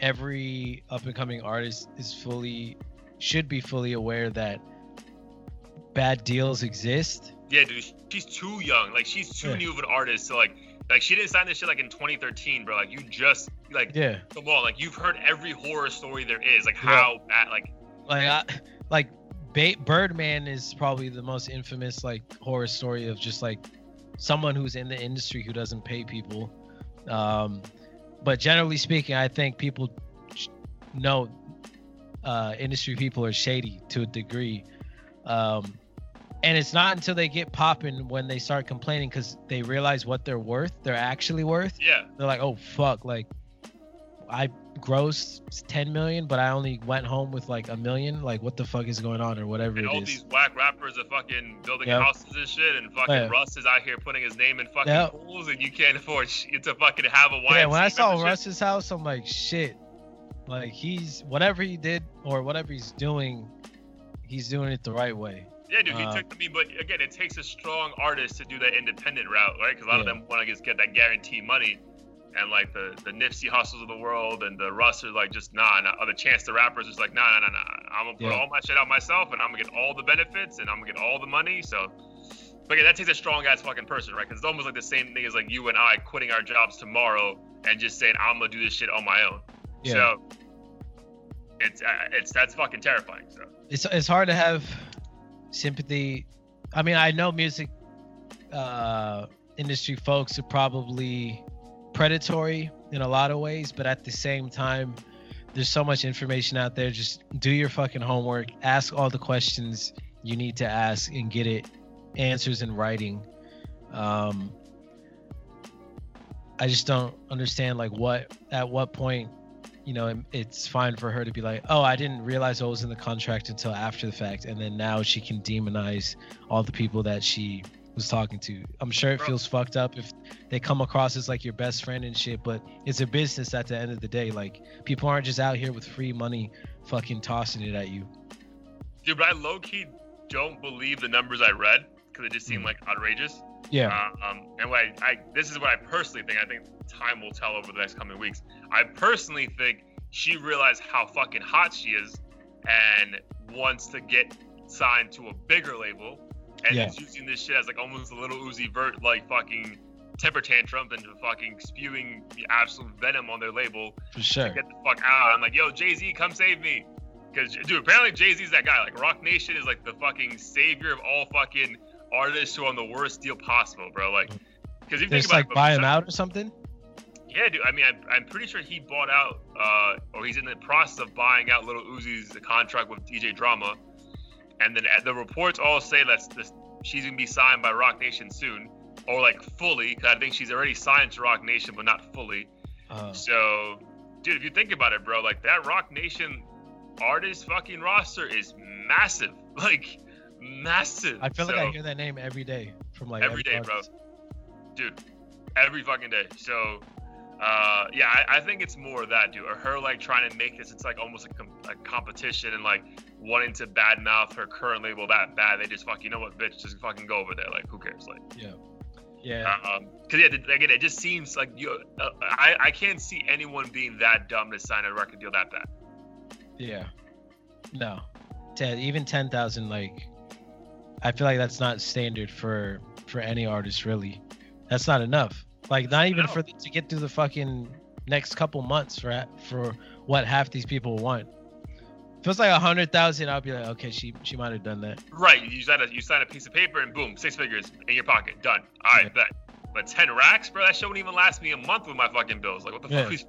every up and coming artist is fully should be fully aware that bad deals exist. yeah dude she's too young like she's too Yeah. new of an artist so like like she didn't sign this shit like in 2013 bro like you just like Yeah. come on like you've heard every horror story there is like Yeah. how bad like Like I, like ba- Birdman is probably the most infamous like horror story of just like someone who's in the industry who doesn't pay people. Um but generally speaking, I think people know uh industry people are shady to a degree. Um and it's not until they get popping when they start complaining because they realize what they're worth, they're actually worth. yeah they're like, oh fuck, like I grossed 10 million, but I only went home with like a million. Like, what the fuck is going on, or whatever and it all is. these whack rappers are fucking building Yep. houses and shit, and fucking Yeah. Russ is out here putting his name in fucking Yep. pools, and you can't afford shit to fucking have a YMCA yeah, when I saw. Russ's house, I'm like, shit. Like he's whatever he did or whatever he's doing, he's doing it the right way. Yeah, dude, he Uh, took. I mean, but again, it takes a strong artist to do that independent route, right? Because a lot of them want to just get that guaranteed money, and like the the Nipsey Hussles of the world and the Russ are like just nah, nah. Or the Chance the Rappers is like nah, nah, nah, nah. I'm gonna put Yeah. all my shit out myself, and I'm gonna get all the benefits, and I'm gonna get all the money. So, but again, that takes a strong ass fucking person, right? Because it's almost like the same thing as like you and I quitting our jobs tomorrow and just saying I'm gonna do this shit on my own. Yeah. So. It's, uh, it's that's fucking terrifying. So It's it's hard to have sympathy. I mean, I know music uh, industry folks are probably predatory in a lot of ways, but at the same time, there's so much information out there. Just do your fucking homework, ask all the questions you need to ask, and get it answers in writing. Um, I just don't understand like what at what point you know, it's fine for her to be like, "Oh, I didn't realize what was in the contract until after the fact," and then now she can demonize all the people that she was talking to. I'm sure it feels fucked up if they come across as like your best friend and shit, but it's a business at the end of the day. Like people aren't just out here with free money, fucking tossing it at you. Dude, but I low key don't believe the numbers I read because it just seemed Mm. like outrageous. Yeah. Um, and what I, I, this is what I personally think. I think time will tell over the next coming weeks. I personally think she realized how fucking hot she is, and wants to get signed to a bigger label, and Yeah. is using this shit as like almost a little Uzi Vert like fucking temper tantrum and fucking spewing the absolute venom on their label For sure. get the fuck out. I'm like, yo, Jay Z, come save me. Because, dude, apparently Jay Z's that guy. Like, Roc Nation is like the fucking savior of all fucking artists who are on the worst deal possible, bro. Like, because if you think about like it, buy him out or something. Yeah, dude. I mean, I'm, I'm pretty sure he bought out, uh, or he's in the process of buying out Little Uzi's contract with DJ Drama. And then the reports all say that this, she's gonna be signed by Roc Nation soon, or like fully. Because I think she's already signed to Roc Nation, but not fully. Uh, So, dude, if you think about it, bro, like that Roc Nation artist fucking roster is massive. Like, massive. I feel so, like I hear that name every day from like Every day, bro. Dude, every fucking day. So, uh, yeah, I, I think it's more of that, dude. Or her like trying to make this. It's like almost a, com- a competition and like wanting to badmouth her current label that bad. They just fuck, you know what, bitch, just fucking go over there. Like, who cares? Like. Yeah. Yeah. Um, cause yeah, again, it just seems like you. Uh, I I can't see anyone being that dumb to sign a record deal that bad. Yeah. No. Ten, even ten thousand, like, I feel like that's not standard for for any artist. Really, that's not enough. Like, not even for to get through the fucking next couple months for for what half these people want. If it was like a hundred thousand, I'd be like, okay, she she might have done that. Right. You sign a you sign a piece of paper and boom, six figures in your pocket, done. All right, Yeah. bet. But ten racks, bro, that shit wouldn't even last me a month with my fucking bills. Like, what the Yeah. fuck? Is...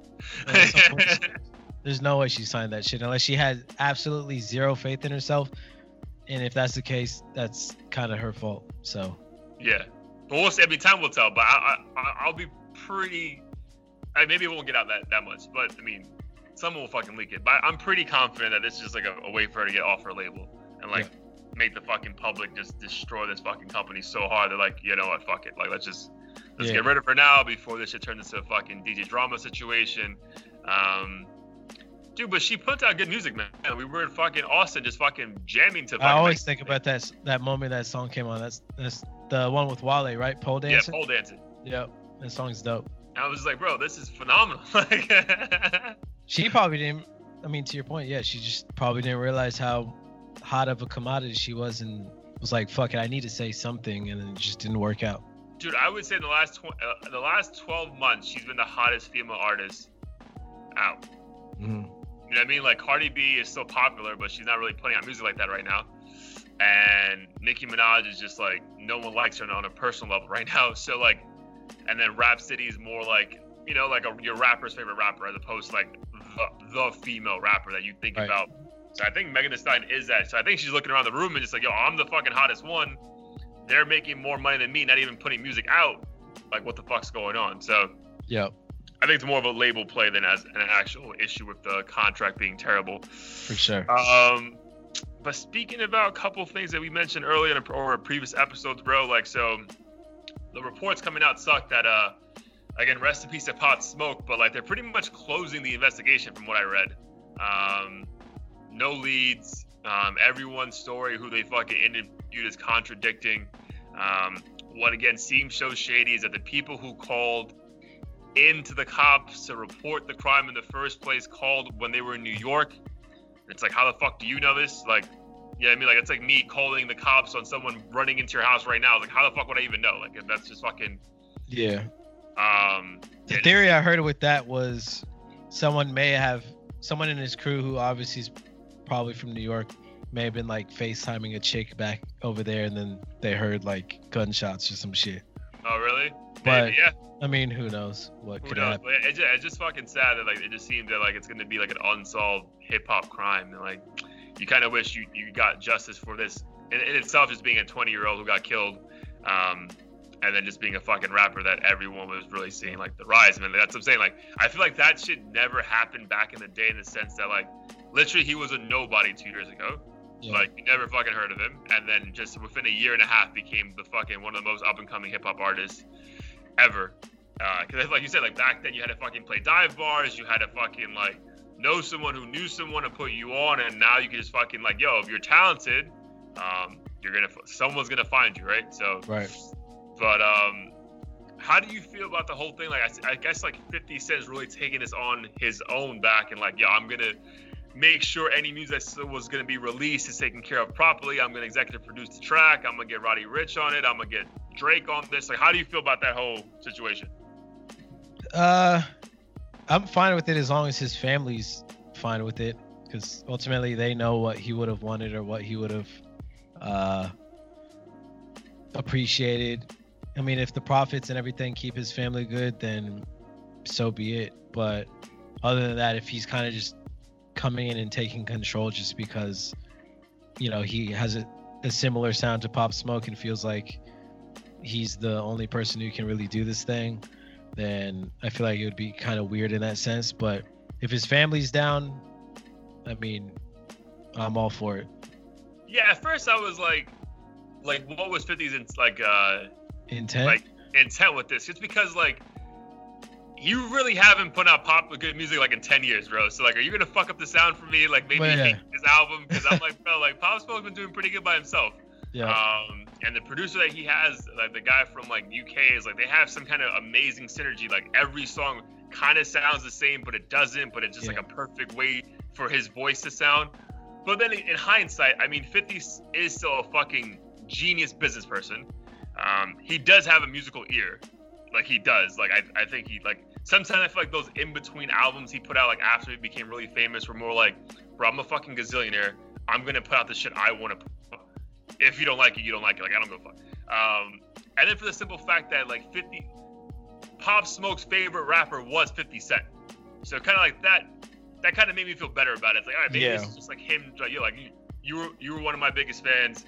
Yeah. There's no way she signed that shit unless she had absolutely zero faith in herself. And if that's the case, that's kind of her fault. So yeah. But we'll see. I mean, time will tell. But I, I I- I'll be pretty. I maybe it won't get out that that much. But I mean, someone will fucking leak it. But I'm pretty confident that this is just like a, a way for her to get off her label and like make the fucking public just destroy this fucking company so hard. They're like, you know what, fuck it. Like, let's just let's Yeah. get rid of her now before this shit turns into a fucking DJ drama situation. Um, dude, but she puts out good music, man. We were in fucking Austin, just fucking jamming to. I always think about that that moment that song came on. That's that's the one with Wale, right? Pole dancing. yeah, pole dancing. Yep. That song's dope. And I was like, bro, this is phenomenal. Like, She probably didn't. I mean, to your point, yeah, she just probably didn't realize how hot of a commodity she was, and was like, "Fuck it, I need to say something," and then it just didn't work out. dude, I would say in the last tw- uh, the last 12 months, she's been the hottest female artist out. Mhm. You know what I mean? Like Cardi B is still popular, but she's not really putting out music like that right now. And Nicki Minaj is just like no one likes her on a personal level right now. So like, and then Rapsody is more like you know like a, your rapper's favorite rapper as opposed to like the, the female rapper that you think Right. about. So I think Megan Thee Stallion is that. So I think she's looking around the room and just like, yo, I'm the fucking hottest one. They're making more money than me, not even putting music out. Like, what the fuck's going on? So yeah, I think it's more of a label play than as an actual issue with the contract being terrible. for sure. Um, but speaking about a couple things that we mentioned earlier in a, or previous episodes, bro, like so, the reports coming out suck that uh, again, rest in peace to Pop Smoke, but like they're pretty much closing the investigation from what I read. Um, no leads. Um, everyone's story, who they fucking interviewed, is contradicting. Um, what again seems so shady is that the people who called into the cops to report the crime in the first place called when they were in New York. It's like, how the fuck do you know this? Like, yeah, I mean, like, it's like me calling the cops on someone running into your house right now. Like, how the fuck would I even know? Like, if that's just fucking, Yeah. um, The theory I heard with that was someone may have someone in his crew who obviously is probably from New York may have been like FaceTiming a chick back over there and then they heard like gunshots or some shit. oh, really? But- Maybe, yeah. I mean, who knows what Who could knows? happen. It's just, it's just fucking sad that like it just seems that like it's gonna be like an unsolved hip hop crime, and like you kind of wish you you got justice for this in, in itself, just being a 20 year old who got killed, um, and then just being a fucking rapper that everyone was really seeing like the rise. Man, that's what I'm saying. Like I feel like that shit never happened back in the day in the sense that like literally he was a nobody two years ago. Yeah. Like you never fucking heard of him, and then just within a year and a half became the fucking one of the most up and coming hip hop artists ever. Because like you said, like back then you had to fucking play dive bars, you had to fucking like know someone who knew someone to put you on, and now you can just fucking like, yo, if you're talented, um, you're gonna someone's gonna find you, right? So Right. But um, how do you feel about the whole thing? Like, I, I guess like 50 Cent's really taking this on his own back and like, yo, I'm gonna make sure any music that was gonna be released is taken care of properly. I'm gonna executive produce the track. I'm gonna get Roddy Ricch on it. I'm gonna get Drake on this. Like, how do you feel about that whole situation? Uh, I'm fine with it as long as his family's fine with it, because ultimately they know what he would have wanted or what he would have uh, appreciated. I mean, if the profits and everything keep his family good, then so be it. But other than that, if he's kind of just coming in and taking control just because, you know, he has a, a similar sound to Pop Smoke and feels like he's the only person who can really do this thing, then I feel like it would be kind of weird in that sense. But if his family's down, I mean, I'm all for it. Yeah, at first I was like, like what was 50's in, like uh intent? Like intent with this? It's because like you really haven't put out pop good music like in 10 years, bro. So like, are you gonna fuck up the sound for me? Like maybe yeah. hate this album because I'm like, bro, like Pop Smoke's been doing pretty good by himself. Yeah. Um, and the producer that he has, like the guy from like UK, is like they have some kind of amazing synergy. Like every song kind of sounds the same, but it doesn't. But it's just yeah. like a perfect way for his voice to sound. But then in hindsight, I mean, 50 is still a fucking genius business person. Um, he does have a musical ear, like he does. Like I, I think he like sometimes I feel like those in between albums he put out like after he became really famous were more like, bro, I'm a fucking gazillionaire. I'm gonna put out the shit I want to. If you don't like it, you don't like it. Like I don't give a fuck. Um, and then for the simple fact that like 50, Pop Smoke's favorite rapper was 50 Cent. So kind of like that that kind of made me feel better about it. It's like, all right, maybe yeah. this is just like him. Like, you like you, you were you were one of my biggest fans.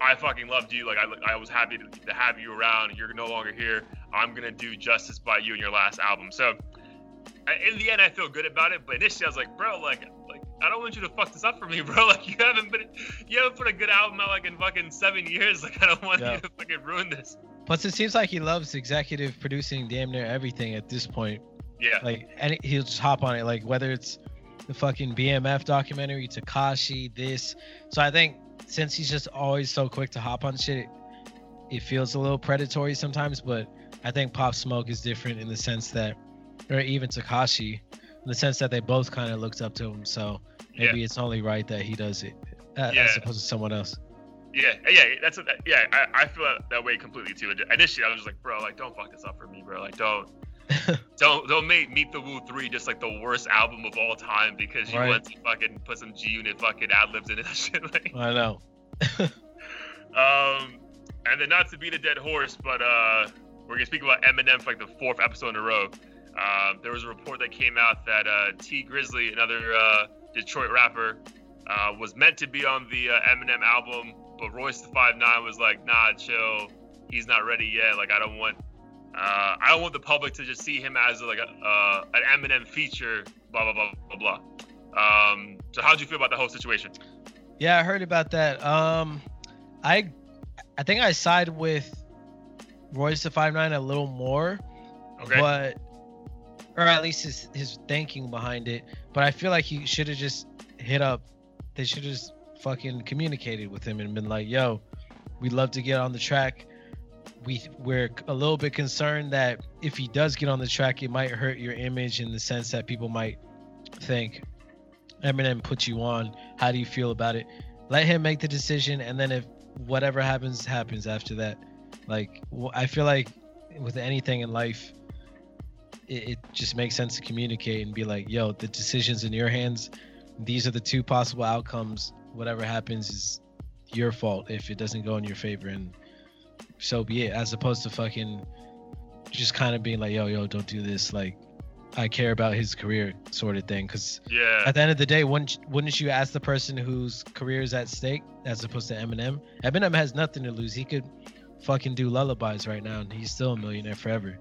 I fucking loved you. Like I, I was happy to, to have you around. You're no longer here. I'm gonna do justice by you in your last album. So in the end, I feel good about it. But initially, I was like, bro, like, like I don't want you to fuck this up for me, bro. Like you haven't been, you haven't put a good album out like in fucking seven years. Like I don't want yeah. you to fucking ruin this. Plus, it seems like he loves executive producing damn near everything at this point. Yeah. Like, and he'll just hop on it. Like whether it's the fucking BMF documentary, Tekashi, this. So I think since he's just always so quick to hop on shit, it, it feels a little predatory sometimes. But I think Pop Smoke is different in the sense that, or even Tekashi, in the sense that they both kind of looked up to him. So maybe yeah. it's only right that he does it uh, yeah. as opposed to someone else. Yeah, yeah, that's a, yeah. I, I feel that way completely too. Initially, I was just like, bro, like, don't fuck this up for me, bro. Like, don't, don't don't make Meet the Woo three just like the worst album of all time because you right. want to fucking put some G Unit fucking ad libs in it shit. Like. I know. um, and then not to beat a dead horse, but uh, we're gonna speak about Eminem for like the fourth episode in a row. Uh, there was a report that came out that uh, Tee Grizzley, another uh, Detroit rapper, uh, was meant to be on the uh, Eminem album, but Royce the Five Nine was like, "Nah, chill. He's not ready yet. Like, I don't want uh, I don't want the public to just see him as like a, uh, an Eminem feature, blah blah blah blah blah. Um, so how did you feel about the whole situation? Yeah, I heard about that. Um, I I think I side with Royce the Five Nine a little more, okay. but or at least his his thinking behind it. But I feel like he should have just hit up. They should have just fucking communicated with him and been like, "Yo, we'd love to get on the track." we we're a little bit concerned that if he does get on the track, it might hurt your image in the sense that people might think Eminem put you on. How do you feel about it? Let him make the decision, and then if whatever happens, happens after that. Like I feel like with anything in life, it, it just makes sense to communicate and be like, "Yo, the decision's in your hands. These are the two possible outcomes. Whatever happens is your fault if it doesn't go in your favor." And so be it. As opposed to fucking just kind of being like, yo, yo, don't do this. Like, I care about his career, sort of thing. Because yeah, at the end of the day, wouldn't wouldn't you ask the person whose career is at stake as opposed to Eminem? Eminem has nothing to lose. He could fucking do lullabies right now, and he's still a millionaire forever.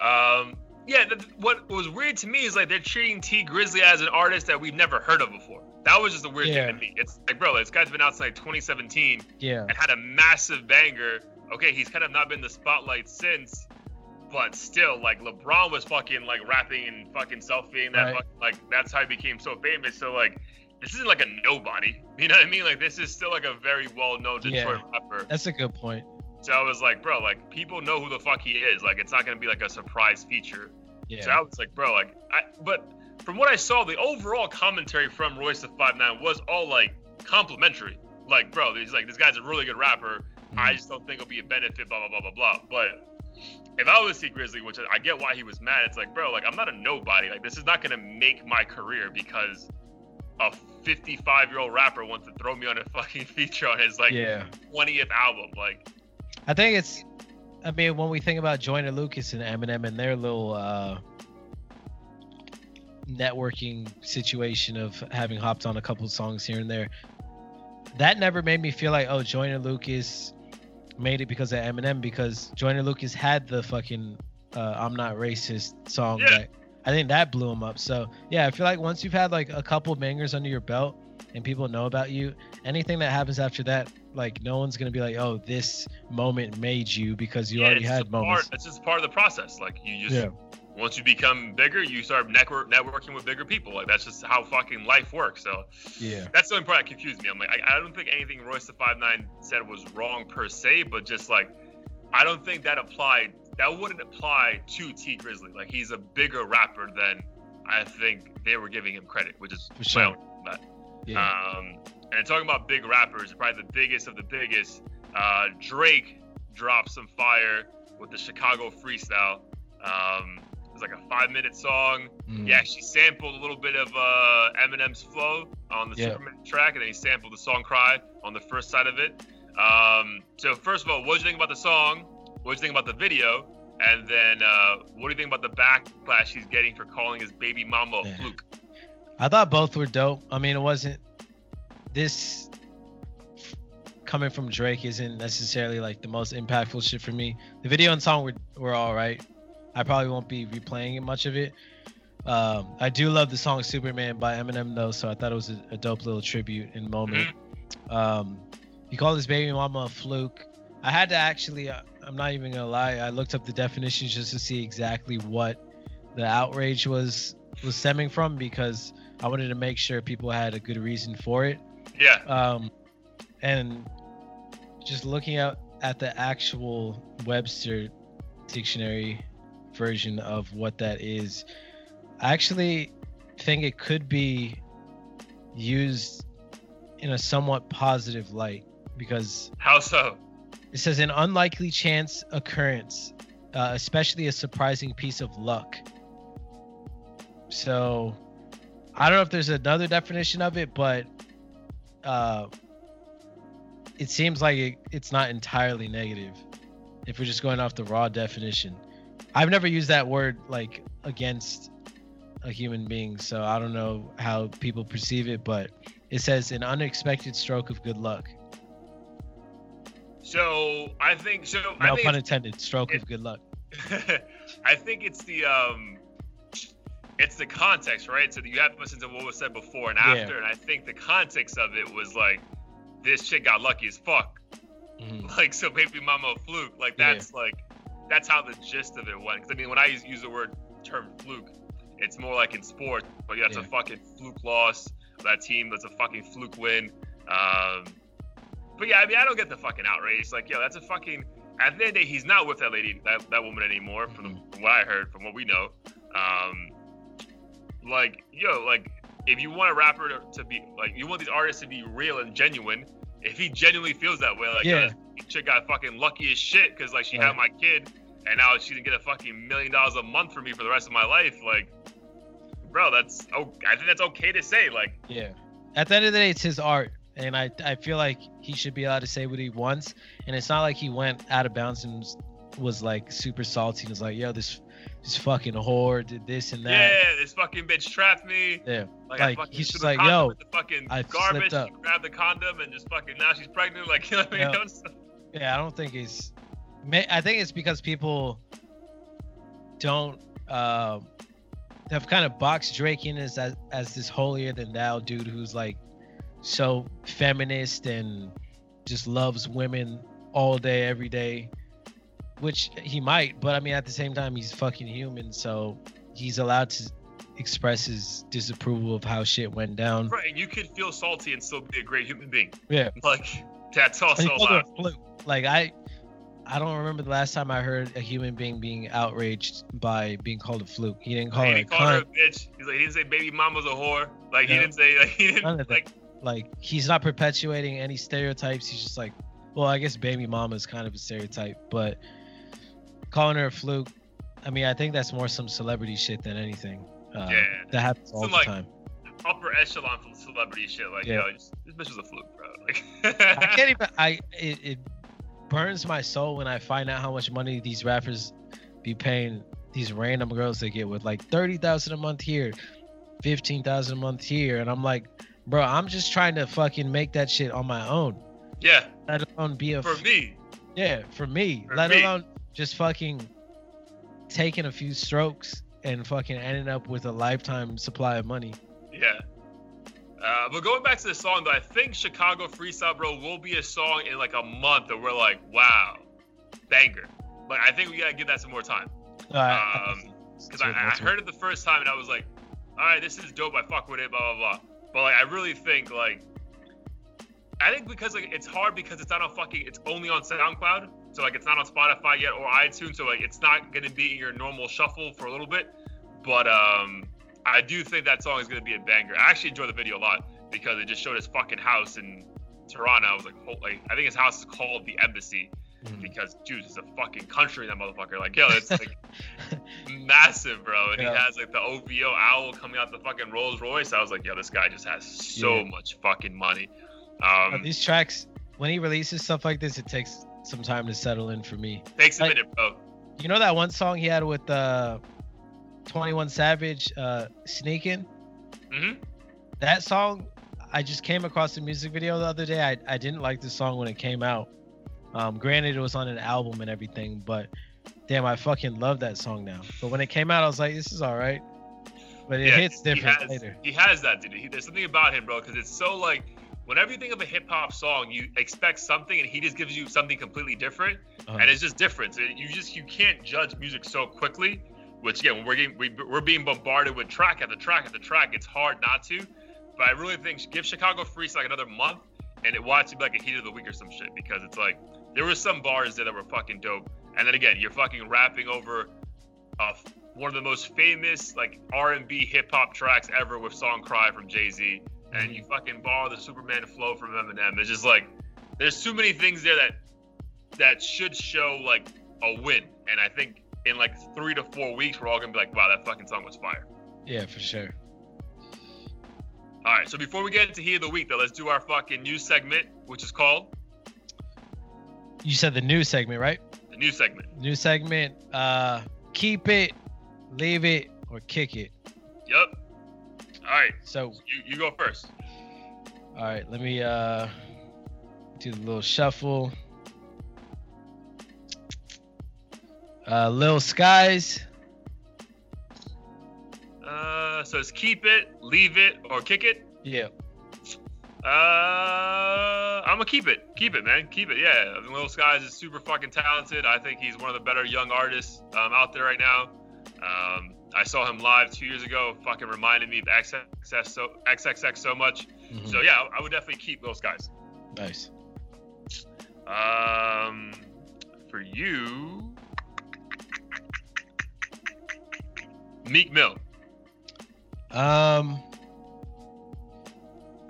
Um, yeah. What was weird to me is like they're treating Tee Grizzley as an artist that we've never heard of before. That was just a weird yeah. thing to me. It's like, bro, this guy's been out since like 2017. Yeah. And had a massive banger. Okay, he's kind of not been the spotlight since, but still, like LeBron was fucking like rapping and fucking selfieing that. Right. Fucking, like that's how he became so famous. So like, this isn't like a nobody. You know what I mean? Like this is still like a very well-known Detroit yeah, rapper. That's a good point. So I was like, bro, like people know who the fuck he is. Like it's not gonna be like a surprise feature. Yeah. So I was like, bro, like I but from what I saw, the overall commentary from Royce the Five Nine was all like complimentary. Like, bro, he's like, this guy's a really good rapper. Mm-hmm. I just don't think it'll be a benefit, blah blah blah blah blah. But if I was Tee Grizzley, which I get why he was mad, it's like, bro, like I'm not a nobody. Like this is not gonna make my career because a 55 year old rapper wants to throw me on a fucking feature on his like yeah. 20th album. Like, I think it's. I mean, when we think about Joyner Lucas and Eminem and their little uh, networking situation of having hopped on a couple songs here and there, that never made me feel like, oh, Joyner Lucas made it because of Eminem because Joyner Lucas had the fucking uh, "I'm Not Racist" song yeah. that I think that blew him up. So yeah, I feel like once you've had like a couple bangers under your belt and people know about you, anything that happens after that, like no one's gonna be like, oh, this moment made you because you yeah, already had moments. Part, it's just part of the process. Like you just yeah. once you become bigger, you start network networking with bigger people. Like that's just how fucking life works. So yeah, that's the only part that confused me. I'm like, I, I don't think anything Royce the Five Nine said was wrong per se, but just like I don't think that applied that wouldn't apply to Tee Grizzley. Like he's a bigger rapper than I think they were giving him credit, which is For sure. That. Yeah. Um, and talking about big rappers, probably the biggest of the biggest, uh, Drake dropped some fire with the Chicago freestyle. Um, it was like a five minute song. Mm. He actually sampled a little bit of uh, Eminem's flow on the Superman track, and then he sampled the song Cry on the first side of it. Um, so, first of all, what did you think about the song? What do you think about the video? And then, uh, what do you think about the backlash he's getting for calling his baby mama a fluke? I thought both were dope. I mean, it wasn't this coming from Drake isn't necessarily like the most impactful shit for me. The video and song were were all right. I probably won't be replaying much of it. Um, I do love the song Superman by Eminem though, so I thought it was a, a dope little tribute and moment. Mm-hmm. Um, he called his baby mama a fluke. I had to actually, uh, I'm not even gonna lie, I looked up the definitions just to see exactly what the outrage was was stemming from because I wanted to make sure people had a good reason for it. Yeah. Um, and just looking out at the actual Webster dictionary version of what that is, I actually think it could be used in a somewhat positive light because how so it says an unlikely chance occurrence, uh, especially a surprising piece of luck. So, I don't know if there's another definition of it, but uh, it seems like it, it's not entirely negative. If we're just going off the raw definition, I've never used that word like against a human being, so I don't know how people perceive it, but it says an unexpected stroke of good luck. So I think so. No I think pun intended. Stroke it, of good luck. I think it's the um, it's the context, right? So you have to listen to what was said before and after, yeah. and I think the context of it was like, this shit got lucky as fuck. Mm-hmm. Like so, baby mama fluke. Like that's yeah. like, that's how the gist of it went. Because I mean, when I use, use the word term fluke, it's more like in sports, but yeah, it's yeah. a fucking fluke loss. That team, that's a fucking fluke win. Um, but yeah, I mean, I don't get the fucking outrage. Like, yo, that's a fucking. At the end of the day, he's not with that lady, that, that woman anymore. From, the, from what I heard, from what we know, um, like, yo, like, if you want a rapper to, to, be like, you want these artists to be real and genuine. If he genuinely feels that way, like, yeah, chick got fucking lucky as shit because like she right. had my kid, and now she didn't get a fucking million dollars a month for me for the rest of my life. Like, bro, that's oh, I think that's okay to say. Like, yeah. At the end of the day, it's his art and I I feel like he should be allowed to say what he wants. And it's not like he went out of bounds and was, was like super salty. and was like, yo, this this fucking whore did this and that. Yeah, this fucking bitch trapped me. Yeah, like, like he's just like, yo, the fucking I garbage. Up. Grabbed the condom and just fucking now she's pregnant. Like, you know what I mean? Yeah, I don't think he's. I think it's because people don't uh, have kind of boxed Drake in as as this holier than thou dude who's like so feminist and just loves women all day, every day, which he might, but I mean, at the same time, he's fucking human, so he's allowed to express his disapproval of how shit went down. Right, and you could feel salty and still be a great human being. Yeah, like that's also allowed. Like I, I don't remember the last time I heard a human being being outraged by being called a fluke. He didn't call he her didn't a call her a bitch. He's like he didn't say baby mama's a whore. Like he didn't say like he didn't like Like he's not perpetuating any stereotypes. He's just like, well, I guess baby mama is kind of a stereotype, but calling her a fluke. I mean, I think that's more some celebrity shit than anything. Uh, Yeah. That happens all Some, the like, time. upper echelon for celebrity shit. Like Yeah. yo, just, this bitch was a fluke, bro. Like I can't even. I it, it burns my soul when I find out how much money these rappers be paying these random girls they get with like thirty thousand a month here, fifteen thousand a month here, and I'm like, bro, I'm just trying to fucking make that shit on my own. yeah, Let alone be a for me, yeah for me. For let me. alone just fucking taking a few strokes and fucking ending up with a lifetime supply of money. yeah. Uh, but going back to the song, though, I think Chicago Freestyle Bro will be a song in like a month that we're like, wow, banger. Like I think we gotta give that some more time. Uh, Um, because I, I heard it the first time and I was like, all right, this is dope. I fuck with it, blah blah blah. But like, I really think like, I think because like it's hard because it's not on fucking, it's only on SoundCloud, so like it's not on Spotify yet or iTunes, so like it's not gonna be in your normal shuffle for a little bit. But um, I do think that song is gonna be a banger. I actually enjoy the video a lot because it just showed his fucking house in Toronto. I was like, like I think his house is called the Embassy Mhm. because dude, it's a fucking country that motherfucker. Like, yo, it's like massive, bro. And Yeah. he has like the OVO owl coming out the fucking Rolls Royce. I was like, yo, this guy just has so Yeah. much fucking money. Um, these tracks, when he releases stuff like this, it takes some time to settle in for me. takes a like- minute, bro. You know that one song he had with uh, 21 Savage, uh, Sneaking? hmm That song, I just came across the music video the other day. I, I didn't like the song when it came out. Um, granted, it was on an album and everything, but damn, I fucking love that song now. But when it came out, I was like, this is all right. But it Yeah, hits different he has, later. He has that, dude. He, there's something about him, bro, because it's so like whenever you think of a hip hop song, you expect something, and he just gives you something completely different, Uh-huh. and it's just different. You just you can't judge music so quickly. Which again, when we're getting, we, we're being bombarded with track after track after track. It's hard not to. But I really think give Chicago Freeze like another month, and it watch it be like a heat of the week or some shit because it's like there were some bars there that were fucking dope. And then again, you're fucking rapping over uh, one of the most famous like R&B hip hop tracks ever with "Song Cry" from Jay Z, and you fucking borrow the Superman flow from Eminem. It's just like there's too many things there that that should show like a win. And I think in like three to four weeks, we're all gonna be like, wow, that fucking song was fire. Yeah, for sure. All right, so before we get into Heat of the Week, though, let's do our fucking news segment, which is called You said the news segment, right? the news segment. New segment. Uh, keep it, leave it, or kick it. Yep. All right, So, you, you go first. all right, let me uh do the little shuffle. Uh, Lil Skies. Uh, so it's keep it, leave it, or kick it. Yeah. Uh, I'm gonna keep it. Keep it, man. Keep it. Yeah, Lil Skies is super fucking talented. I think he's one of the better young artists um, out there right now. Um, I saw him live two years ago. Fucking reminded me of XXX so XXX so much. Mhm. So yeah, I would definitely keep those guys. nice. Um, for you, Meek Mill. Um,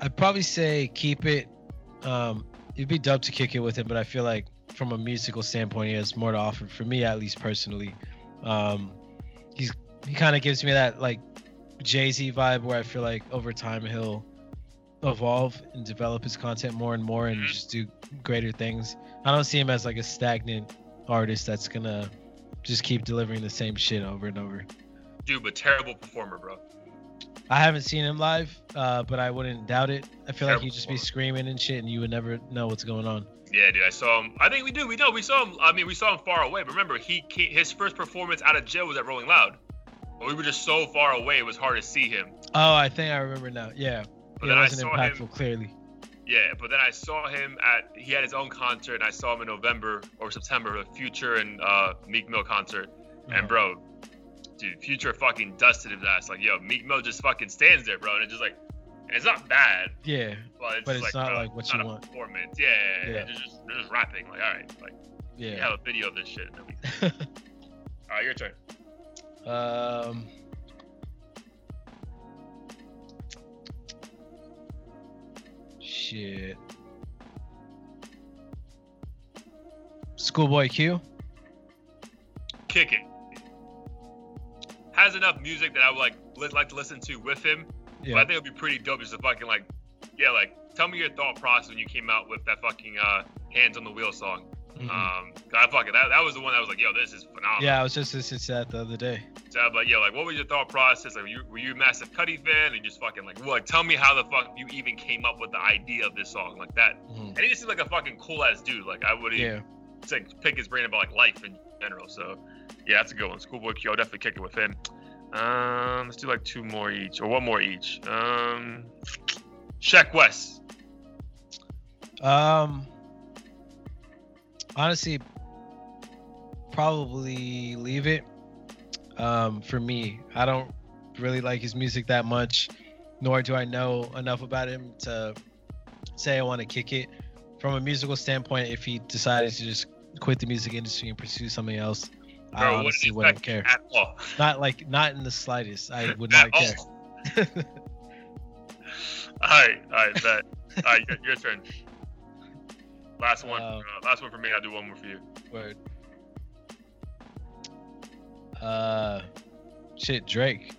I'd probably say keep it. Um, it'd be dope to kick it with him, but I feel like from a musical standpoint, he has more to offer for me, at least personally. Um, he kind of gives me that like Jay Z vibe, where I feel like over time he'll evolve and develop his content more and more, and Mhm. just do greater things. I don't see him as like a stagnant artist that's gonna just keep delivering the same shit over and over. Dude, but terrible performer, bro. I haven't seen him live, uh, but I wouldn't doubt it. I feel like he'd just be screaming and shit, and you would never know what's going on. Yeah, dude, I saw him. I think we do. We know. We saw him. I mean, we saw him far away. But remember, he his first performance out of jail was at Rolling Loud. But we were just so far away; it was hard to see him. Oh, I think I remember now. Yeah, But it then I wasn't saw impactful. him. Clearly, Yeah, but then I saw him at. He had his own concert, and I saw him in November or September, the Future and uh, Meek Mill concert. Uh-huh. And bro, dude, Future fucking dusted his ass. Like, yo, Meek Mill just fucking stands there, bro, and it's just like, it's not bad, yeah, but it's, But it's like, not bro, like what you want. Performance, yeah, yeah, yeah. Yeah. They're just they're just rapping, like, all right, like, You Yeah. have a video of this shit. All right, your turn. Um. Shit. Schoolboy Q. Kick it. Has enough music that I would like li- like to listen to with him. But I think it'd be pretty dope just to fucking like, yeah, like tell me your thought process when you came out with that fucking uh, hands on the wheel song. Mhm. Um, I fucking that, that was the one that was like, yo, this is phenomenal. Yeah, I was just listening to that the other day. So I'm like, yo, like, what was your thought process? Like, were you, were you a massive Cudi fan? And just fucking like, well, like, tell me how the fuck you even came up with the idea of this song like that. Mhm. And he just seemed like a fucking cool ass dude. Like, I would Yeah. like pick his brain about like life in general. So, yeah, that's a good one. Schoolboy Q, I'll definitely kick it with him. Um, let's do like two more each or one more each. Um, West. Um. Honestly, probably leave it. Um, for me, I don't really like his music that much, nor do I know enough about him to say I want to kick it. From a musical standpoint, if he decided to just quit the music industry and pursue something else, I Bro, wouldn't honestly wouldn't care. at all. Not like, not in the slightest. I would not care. all. Right, all right, bet. all right, your turn. Last one. Uh, uh, last one for me. I'll do one more for you. Word. Uh, shit, Drake.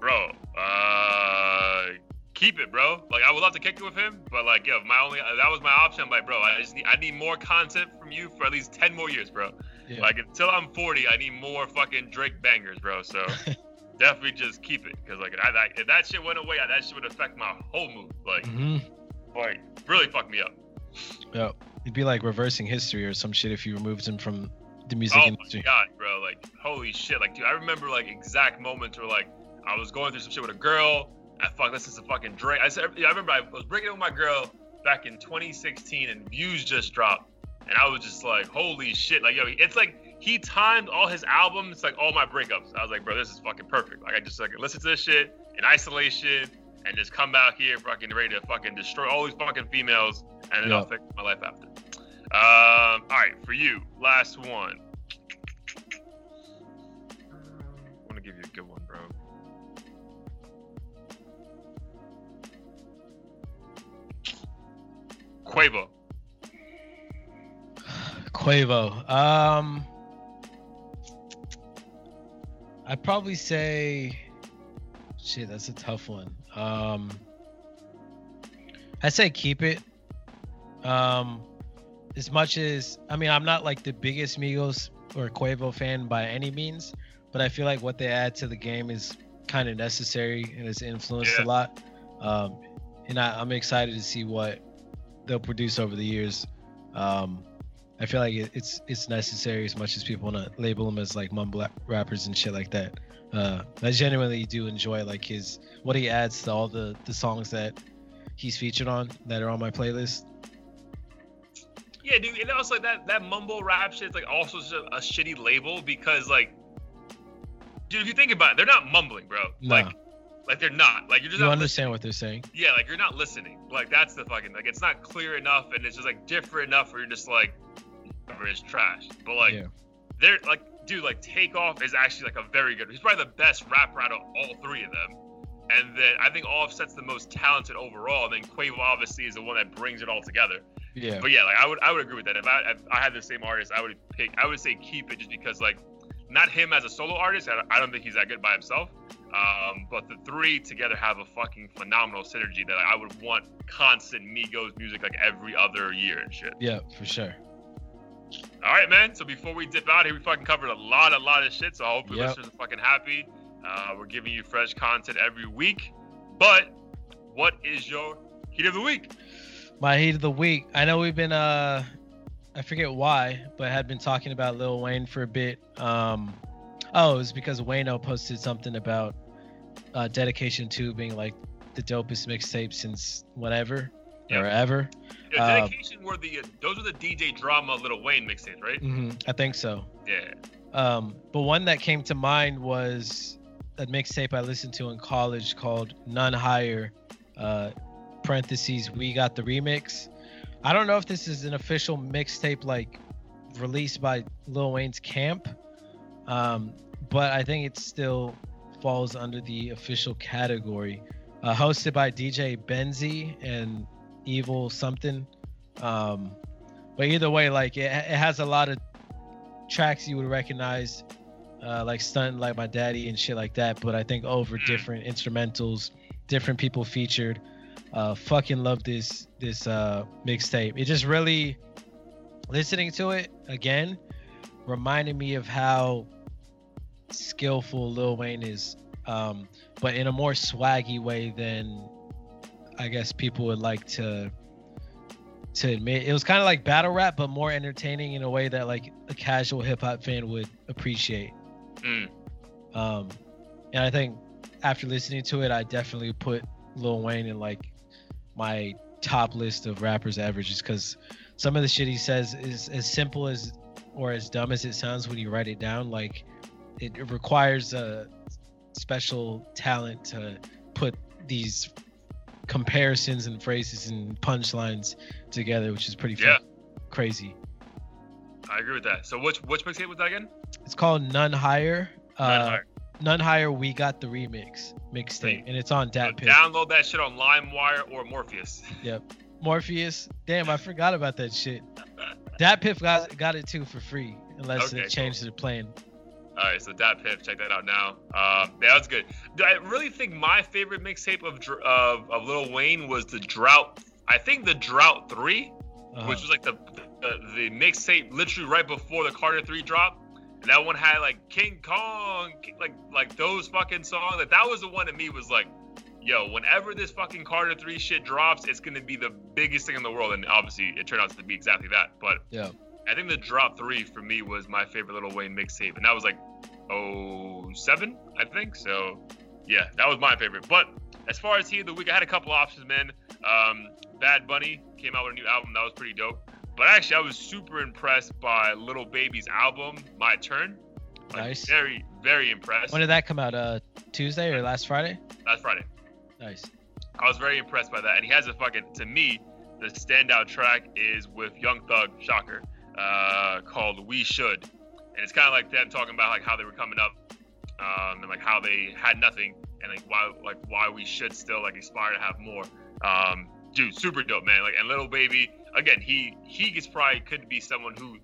bro. Uh, keep it, bro. Like I would love to kick it with him, but like, yo, my only that was my option. I'm like, bro, I just need I need more content from you for at least ten more years, bro. Yeah. Like until I'm 40, I need more fucking Drake bangers, bro. So definitely just keep it, cause like I, I, if that shit went away, that shit would affect my whole mood. Like, hmm like really fuck me up. Yeah. It'd be like reversing history or some shit if you removed him from the music oh industry. my god, bro! Like holy shit! Like dude, I remember like exact moments where like I was going through some shit with a girl. I fuck this is a fucking Drake. I said I remember I was breaking up with my girl back in 2016 and views just dropped, and I was just like holy shit! Like yo, it's like he timed all his albums like all my breakups. I was like, bro, this is fucking perfect. Like I just like listen to this shit in isolation and just come back here fucking ready to fucking destroy all these fucking females, and then Yeah. I'll fix my life after. Um, all right, for you, last one. I want to give you a good one, bro. Quavo. Quavo. Um, I'd probably say, shit, that's a tough one. Um, I say keep it. Um, as much as I mean, I'm not like the biggest Migos or Quavo fan by any means, but I feel like what they add to the game is kind of necessary and has influenced Yeah. a lot. Um, and I, I'm excited to see what they'll produce over the years. Um, I feel like it, it's it's necessary as much as people want to label him as like mumble rappers and shit like that. Uh, I genuinely do enjoy like his what he adds to all the the songs that he's featured on that are on my playlist. Yeah, dude, and also like that that mumble rap shit's like also a, a shitty label because like, dude, if you think about it, they're not mumbling, bro. No. Like, like they're not. Like you're just You understand what they're saying? yeah, like you're not listening. Like that's the fucking like it's not clear enough and it's just like different enough where you're just like it's trash. But like yeah, they're like dude, like Takeoff is actually like a very good he's probably the best rapper out of all three of them. And then I think Offset's the most talented overall, and then Quavo obviously is the one that brings it all together. yeah, But yeah, like I would I would agree with that. If I if I had the same artist, I would pick I would say keep it just because like not him as a solo artist. I, I don't think he's that good by himself. Um, but the three together have a fucking phenomenal synergy that I would want constant Migos music like every other year and shit. yeah, for sure. All right, man. So before we dip out here, we fucking covered a lot, a lot of shit. So I hopefully Yep. listeners are fucking happy. Uh, we're giving you fresh content every week. But what is your heat of the week? My heat of the week. I know we've been uh I forget why, but had been talking about Lil Wayne for a bit. Um oh, it was because Wayno posted something about uh Dedication 2 being like the dopest mixtape since whatever Yep. or ever. Yeah, Uh, dedication were the those were the DJ drama Lil Wayne mixtapes, right? hmm I think so. Yeah. Um, but one that came to mind was a mixtape I listened to in college called None Higher, uh, parentheses, We Got the Remix. I don't know if this is an official mixtape like released by Lil Wayne's camp, um, but I think it still falls under the official category. Uh, hosted by DJ Benzi and Evil something. Um, but either way, like it, it has a lot of tracks you would recognize, uh, like "Stunt Like My Daddy" and shit like that. But I think over different instrumentals, different people featured. Uh, fucking love this this uh, mixtape. It just really listening to it again reminded me of how skillful Lil Wayne is, um, but in a more swaggy way than I guess people would like to to admit. It was kind of like battle rap, but more entertaining in a way that like a casual hip hop fan would appreciate. Mm. Um, and I think after listening to it, I definitely put Lil Wayne in like my top list of rappers ever, just because some of the shit he says is as simple as or as dumb as it sounds when you write it down. Like it, it requires a special talent to put these comparisons and phrases and punchlines together, which is pretty Yeah. crazy. I agree with that. So which which mixtape was that again? It's called None Higher. Uh, None Higher. None Higher. We got the remix mixtape, and it's on So Dat Piff. download that shit on LimeWire or Morpheus. Yep. Morpheus. Damn, I forgot about that shit. Dat Piff got got it too for free, unless Okay, it changed the plan. All right, so Dat Piff, check that out now. Um, yeah, that's good. I really think my favorite mixtape of, of of Lil Wayne was the Drought. I think the Drought 3 Uh-huh. which was like the the, the mixtape literally right before the Carter Three drop. And that one had like King Kong, like like those fucking songs. Like that was the one to me was like, yo, whenever this fucking Carter Three shit drops, it's gonna be the biggest thing in the world. And obviously, it turned out to be exactly that. But Yeah. I think the Drought three for me was my favorite Lil Wayne mixtape, and that was like oh seven, I think. So yeah, that was my favorite. But as far as he of the week, I had a couple options, man. Um, Bad Bunny came out with a new album that was pretty dope. But actually, I was super impressed by Lil Baby's album, My Turn. Like, Nice. Very, very impressed. When did that come out? Uh, Tuesday or last Friday? Last Friday. Nice. I was very impressed by that. And he has a fucking, to me, the standout track is with Young Thug, Shocker, uh, called We Should. And it's kind of like them talking about like how they were coming up, um, and like how they had nothing, and like why like why we should still like aspire to have more. Um, dude, super dope, man. Like and Lil Baby, again, he he is probably could be someone who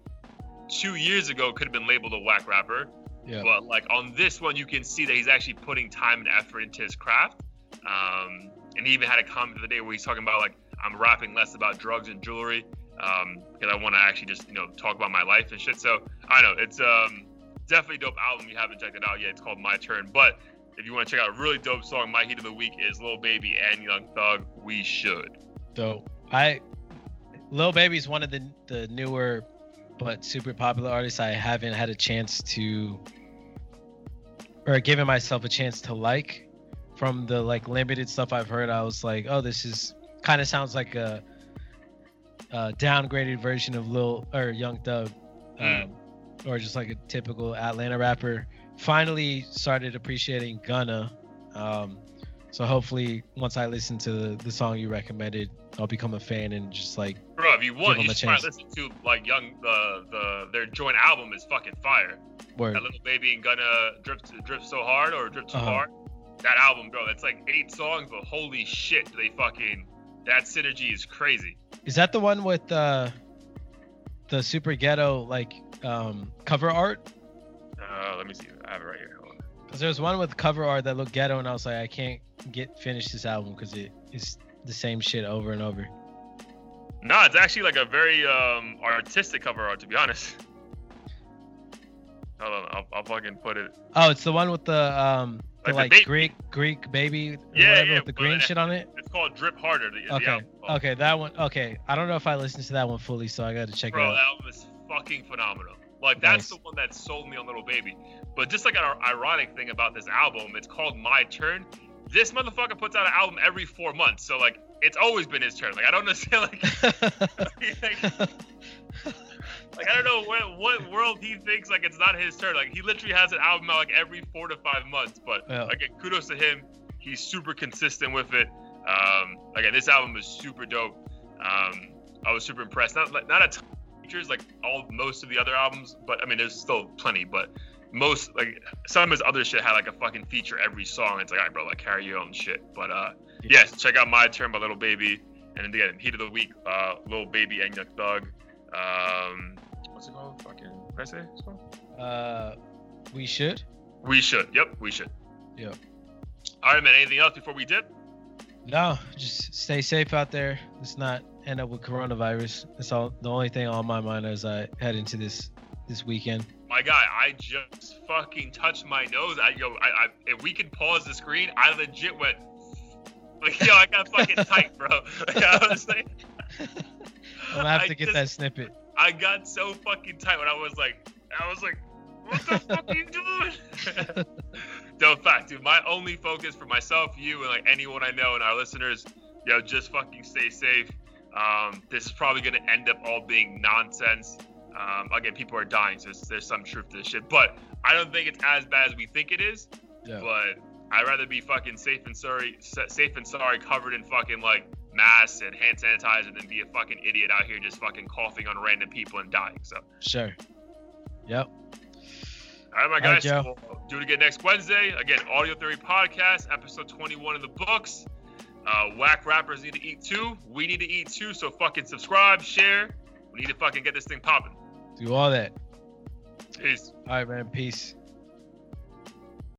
two years ago could have been labeled a whack rapper, Yeah. but like on this one, you can see that he's actually putting time and effort into his craft. Um, and he even had a comment the other day where he's talking about like I'm rapping less about drugs and jewelry um, because I want to actually just you know talk about my life and shit. So I know it's um, definitely dope album. You haven't checked it out yet. It's called My Turn. But if you want to check out a really dope song, my heat of the week is Lil Baby and Young Thug. We should. Dope. I Lil Baby's one of the the newer but super popular artists I haven't had a chance to or given myself a chance to like from the like limited stuff I've heard I was like oh this is kind of sounds like a, a downgraded version of Lil or Young Thug um, Mm. or just like a typical Atlanta rapper finally started appreciating Gunna um, so hopefully once I listen to the, the song you recommended I'll become a fan and just like Bro, if you want, you should try to chance. listen to like Young the the their joint album is fucking fire. word That Lil Baby and Gunna drip drip so hard or drip too Uh-huh. hard. That album, bro, that's like eight songs, but holy shit, they fucking that synergy is crazy. Is that the one with uh the super ghetto like um cover art? Uh, let me see. I have it right here. Hold on. Because there was one with cover art that looked ghetto, and I was like, I can't get finish this album because it is the same shit over and over. No, it's actually like a very um artistic cover art, to be honest. Hold on, I'll, I'll fucking put it. Oh, it's the one with the um the Like the. Greek Greek baby Yeah, whatever yeah, with the green it- shit on it. It's called Drip Harder. The, the Okay. Oh, okay, that one. Okay, I don't know if I listened to that one fully, so I got to check Bro, it that out. album is fucking phenomenal. Like that's Nice. the one that sold me on Lil Baby. But just like an ironic thing about this album, it's called My Turn. This motherfucker puts out an album every four months, so like it's always been his turn. Like I don't understand. Like, like, like I don't know what what world he thinks like it's not his turn. Like he literally has an album out like every four to five months. But Yeah. again, kudos to him. He's super consistent with it. Um, again, this album is super dope. Um, I was super impressed. Not like not a ton of features like all most of the other albums, but I mean there's still plenty. But most like some of his other shit had like a fucking feature every song. It's like, all right, bro, like carry your own shit. But uh, yes, check out my turn by Lil Baby, and then again, Heat of the Week, uh, Lil Baby and Young Thug. Um, what's it called? Fucking, what did I say? It's called? Uh, we should. We should. Yep, we should. Yep. All right, man. Anything else before we dip? No, just stay safe out there. Let's not end up with coronavirus. That's all. The only thing on my mind as I head into this this weekend. My guy, I just fucking touched my nose. I yo, I, I if we could pause the screen, I legit went like yo, I got fucking tight, bro. Like, I was like, I'm gonna have I to get just- that snippet. I got so fucking tight when I was like, I was like, what the fuck are you doing? no fact, dude. My only focus for myself, you, and like anyone I know and our listeners, yo, just fucking stay safe. Um, this is probably gonna end up all being nonsense. Um, again, people are dying, so there's, there's some truth to this shit. But I don't think it's as bad as we think it is. Yeah. But I'd rather be fucking safe and sorry, safe and sorry, covered in fucking like masks and hand sanitizer than be a fucking idiot out here just fucking coughing on random people and dying. So, Sure. Yep. all right, my right, guys, Joe. we'll do it again next Wednesday. Again, Audio Theory Podcast, episode 21 in the books. Uh, whack rappers need to eat too. We need to eat too. So fucking subscribe, share. We need to fucking get this thing popping. Do all that. Peace. All right, man. Peace.